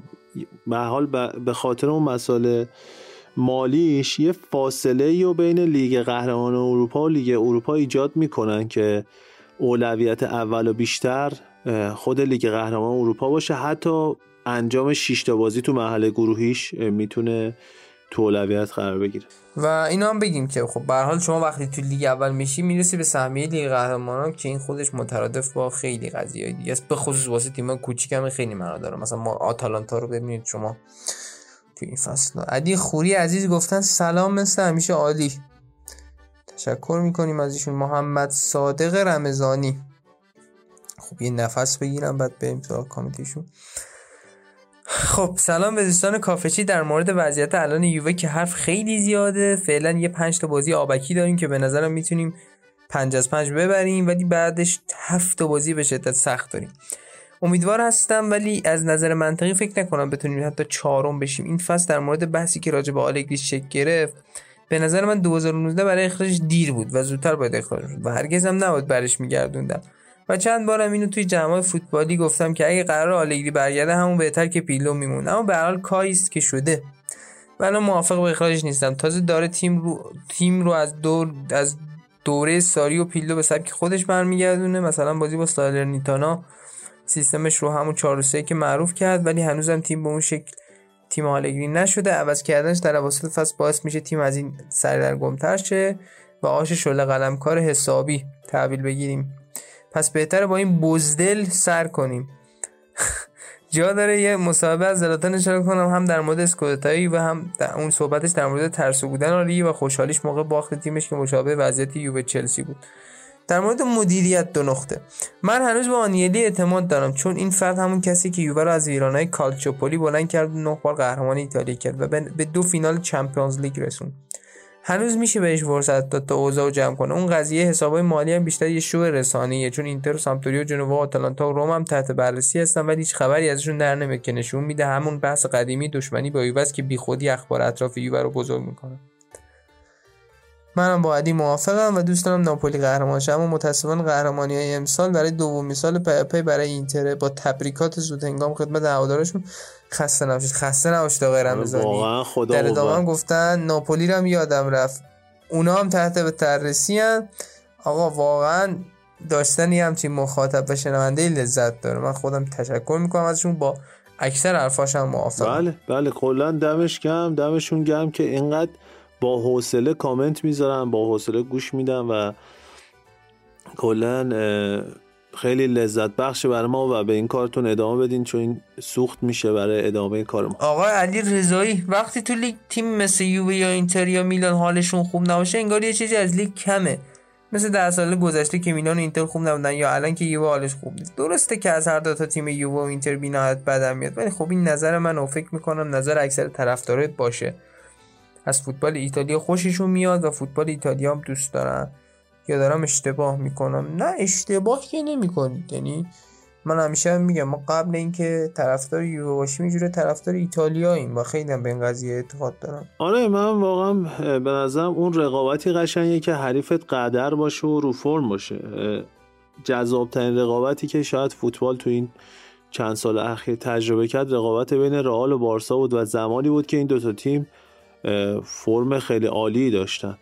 به حال به خاطر اون مسئله مالیش یه فاصله و بین لیگ قهرمان اروپا و لیگ اروپا ایجاد می‌کنن که اولویت اول و بیشتر خود لیگ قهرمان اروپا باشه. حتی انجام شش بازی تو محل گروهیش می‌تونه تو اولویت قرار بگیره. و اینا هم بگیم که خب به حال شما وقتی تو لیگ اول میشی می‌رسی به سهمیه لیگ قهرمانان که این خودش مترادف با خیلی قضیه دیگه است. به خصوص واسه تیم کوچیک هم خیلی معنا داره. مثلا ما آتالانتا رو ببینید شما تو این فصل. علی خوری عزیز گفتن سلام مثل همیشه عالی. تشکر می‌کنیم از ایشون محمد صادق رمضانی. خب یه نفس بگیرم بعد بریم تو کامیتیشون. خب سلام به دوستان کافچی در مورد وضعیت الان یووه که حرف خیلی زیاده. فعلا یه پنج تا بازی آبکی داریم که به نظرم می‌تونیم پنج از پنج ببریم ولی بعدش هفت تا بازی به شدت سخت داریم. امیدوار هستم ولی از نظر منطقی فکر نکنم بتونیم حتی چهارم بشیم. این فصل در مورد بحثی که راجع به آلگری شک گرفت به نظر من 2019 برای اخراجش دیر بود و زودتر باید اخراج و هرگز هم نباید برش میگردوندم. و چند بارم اینو توی جمع فوتبالی گفتم که اگه قرار آلگری برگرده همون بهتر که پیلو میمونه. اما به حال کایست که شده. من موافق به اخراجش نیستم. تازه داره تیم رو تیم رو از دور از دوره ساری و پیلو به سبک خودش برمیگردونه. مثلا بازی با نیتانا سیستمش رو همون 4 3 که معروف کرد ولی هنوزم تیم به اون شکل تیم آلگری نشده. عوض کردنش در اواسط فصل باعث میشه تیم از این سردرگمتر شه و آش شله قلمکار حسابی تحویل بگیریم. پس بهتره با این بزدل سر کنیم. جا داره یه مصاحبه از زلاتان اشاره کنم هم در مورد اسکودتایی و هم در اون صحبتش در مورد ترسو بودن آری و خوشحالیش موقع باخت تیمش که مشابه وضعیت یووه چلسی بود. در مورد مدیریت دو نقطه. من هنوز به آنیلی اعتماد دارم چون این فرد همون کسی که یووه رو از ویرانای کالچوپولی بلند کرد و نه بار قهرمان ایتالیا کرد و به دو فینال چمپیونز لیگ رسوند. هنوز میشه بهش فرصت داد تا اوضاع جمع کنه. اون قضیه حسابای مالی هم بیشتر یه شو رسانیه چون اینتر و سامپدوریا جنوا و آتالانتا و روم هم تحت بررسی هستن ولی هیچ خبری ازشون در نمیاد که نشون میده همون بحث قدیمی دشمنی با یووه که بیخودی اخبار اطراف یووه رو بزرگ می‌کنه. منم با علی موافقم و دوست دارم ناپولی قهرمان شه اما متاسفانه قهرمانی های امسال برای دومین سال پیاپی برای اینتر با تبریکات زود هنگام خدمت هوادارشون خسته نباشید. خسته نباشید آقای رمضانی. واقعا خدا در ادامه گفتن ناپولی رو هم یادم رفت. اونا هم تحت به ترسی آقا واقعا داشتن یه همچین مخاطب و شنونده لذت داره. من خودم تشکر می‌کنم ازشون. با اکثر حرفاشم موافقم. بله بله کلا دمش گم دمشون گم که اینقدر با حوصله کامنت می‌ذارن با حوصله گوش میدن و کلا خیلی لذت بخش برای ما و به این کارتون ادامه بدین چون این سوخت میشه برای ادامه کار ما. آقا علی رضایی وقتی تو لیگ تیم مثل یووه یا اینتر یا میلان حالشون خوب نباشه انگار یه چیزی از لیگ کمه. مثل در سال گذشته که میلان و اینتر خوب نبودن یا الان که یووه حالش خوب نیست. درسته که از هر دو تا تیم یووه و اینتر بینهایت بدم میاد ولی خب این نظر من و فکر می‌کنم نظر اکثر طرفدارات باشه. از فوتبال ایتالیا خوششون میاد و فوتبال ایتالیا هم دوست دارن. یا دارم اشتباه می‌کنم؟ نه اشتباه که نمی‌کنید یعنی من همیشه میگم ما قبل اینکه طرفدار یووه باشیم اینجوری طرفدار ایتالیاییم و خیلی به این قضیه اعتقاد دارم. آره من واقعا به نظرم اون رقابتی قشنگه که حریفت قدر باشه و رو فرم باشه. جذابترین رقابتی که شاید فوتبال تو این چند سال اخیر تجربه کرد رقابت بین رئال و بارسا بود و زمانی بود که این دوتا تیم فرم خیلی عالی داشتن.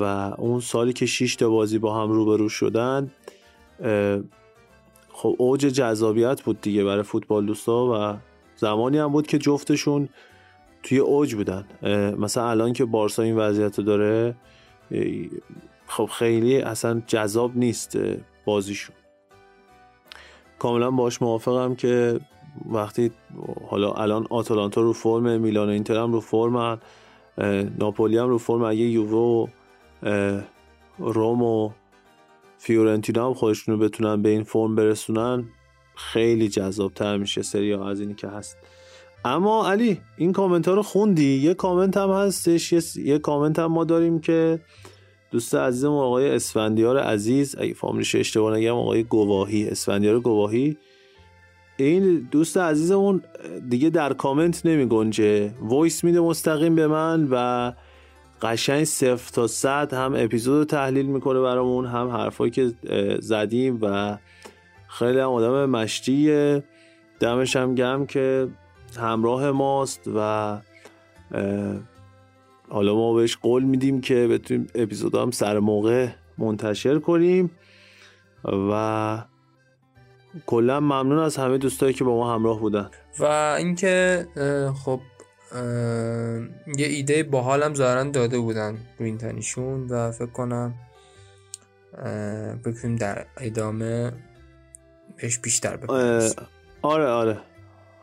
و اون سالی که 6 تا بازی با هم روبرو شدن خب اوج جذابیت بود دیگه برای فوتبال دوستا و زمانی هم بود که جفتشون توی اوج بودن. مثلا الان که بارسا این وضعیت رو داره خب خیلی اصلا جذاب نیست بازیشون. کاملا باش موافقم که وقتی حالا الان آتالانتا رو فرم میلان و اینتر هم رو فرم ناپولی هم رو فرم اگه یووه و روم و فیورنتینا هم خودشون رو بتونن به این فرم برسونن خیلی جذاب تر میشه سری از اینی که هست. اما علی این کامنت ها رو خوندی؟ یه کامنت هم هستش یه, کامنت هم ما داریم که دوست عزیزم آقای اسفندیار عزیز اگه فامیلش اشتباه نگم آقای گواهی اسفندیار گواهی. این دوست عزیزمون دیگه در کامنت نمی گنجه وایس میده مستقیم به من و قشنگ صفر تا صد هم اپیزود تحلیل می‌کنه برامون هم حرفایی که زدیم و خیلی هم آدم مشتیه. دمش هم گم که همراه ماست و حالا ما بهش قول میدیم که بتونیم اپیزود هم سر موقع منتشر کنیم و کلا ممنون از همه دوستایی که با ما همراه بودن. و اینکه خب یه ایده باحالم ظاهرا داده بودن رو این تنیشون و فکر کنم بکنیم در ادامه بهش بیشتر بکنیم آره آره.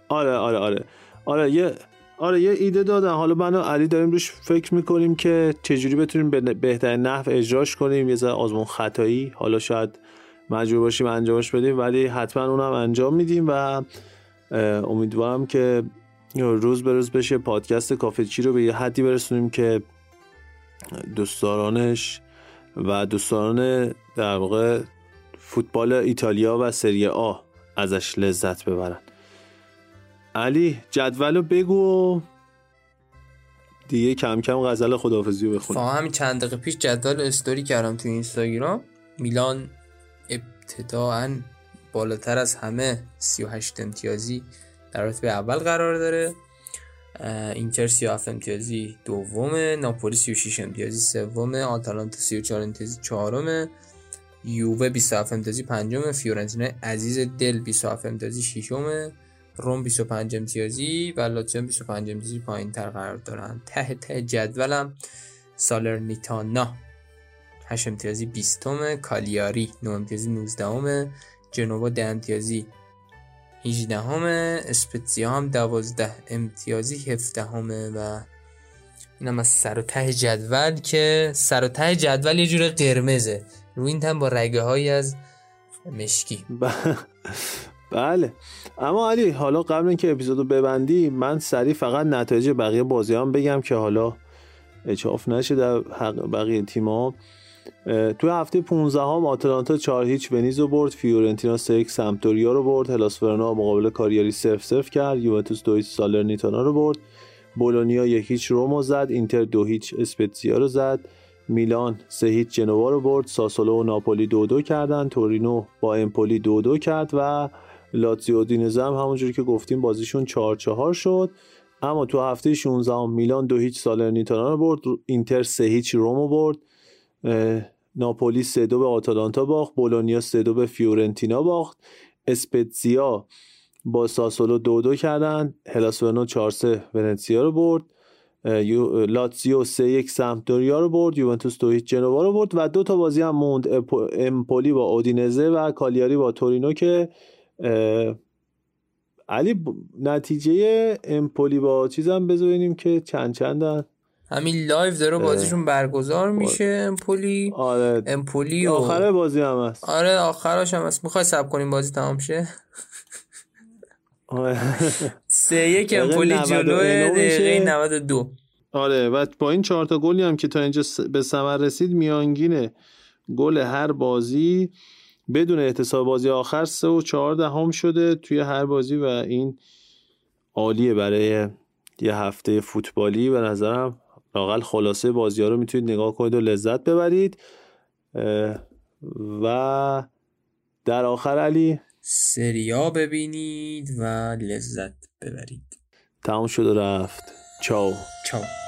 آره آره آره. آره یه آره یه ایده دادن. حالا من علی داریم روش فکر می‌کنیم که چجوری بتونیم به بهترین نحو اجراش کنیم. یه ذره آزمون خطایی. حالا شاید مجبور باشیم انجامش بدیم ولی حتما اونم انجام میدیم و امیدوارم که روز به روز بشه پادکست کافچی رو به یه حدی برسونیم که دوستدارانش و دوستداران در واقع فوتبال ایتالیا و سری آ ازش لذت ببرن. علی جدول رو بگو دیگه کم کم غزل خدافزی رو بخونیم. همین چند دقیقه پیش جدول استوری کردم تو اینستاگرام. میلان ابتداعا بالاتر از همه 38 امتیازی در رتبه اول قرار داره. اینتر 37 امتیازی دومه ناپولی 36 امتیازی سومه آتالانتا 34 امتیازی چهارمه یووه 27 امتیازی پنجمه فیورنتینا عزیز دل 27 امتیازی ششمه روم 25 امتیازی و لاتزیو 25 امتیازی پایین تر قرار دارن. ته ته جدولم سالرنیتانا 8 امتیازی 20 کالیاری 9 امتیازی 19 جنوا 10 امتیازی 18 همه اسپتزیا هم 12 امتیازی 17 همه و اینم از سر و ته جدول که سر و ته جدول یه جور قرمزه. روی این با رگه های از مشکی. بله. اما علی حالا قبل اینکه اپیزودو ببندی من سریع فقط نتایج بقیه بازی هم بگم که حالا اچاف نشه در حق بقیه تیما تو هفته 15 هم آتلانتا 4 هیچ ونیز رو برد فیورنتینا 3 1 سمپدوریا رو برد هلاس مقابل کاریاری 0 0 کرد یوونتوس 2 سالرنیتانا رو برد. بولونیا 1 هیچ رومو زد اینتر 2 هیچ اسپتزیا رو زد. میلان 3 هیچ جنوا رو برد ساسولو و ناپولی 2 2 کردن تورینو با امپولی 2 2 کرد و لاتزیو دینزه هم همونجوری که گفتیم بازیشون 4 4 شد. اما تو هفته 16 هم میلان 2 هیچ سالرنیتانا رو برد اینتر 3 هیچ رومو برد. ناپولی 3 2 به آتالانتا باخت. بولونیا 3 2 به فیورنتینا باخت. اسپتزیا با ساسولو 2 2 کردن. هلاس ورنا 4 3 ونتسیا رو برد. لاتزیو 3 1 سمپدوریا رو برد. یوونتوس 2 1 جنوا رو برد و دو تا بازی هم موند. امپولی با اودینزه و کالیاری با تورینو که علی نتیجه امپولی با چیزم بذاریم که چند چندن. همین live داره بازیشون برگزار میشه امپولی آره. امپولی و... آخر بازی هم هست. آره آخرش هم هست. می‌خوای صبر کنیم بازی تمام شه؟ آره. سه یک امپولی جلو دقیقه 92 آره و با این چهار تا گلی هم که تا اینجا به ثمر رسید میانگینه گل هر بازی بدون احتساب بازی آخر سه و چهار دهم شده توی هر بازی و این عالیه برای یه هفته فوتبالی به نظرم. لاقل خلاصه بازی ها رو می‌تونید نگاه کنید و لذت ببرید. و در آخر علی؟ سریا ببینید و لذت ببرید. تمام شد و رفت. چاو. چاو.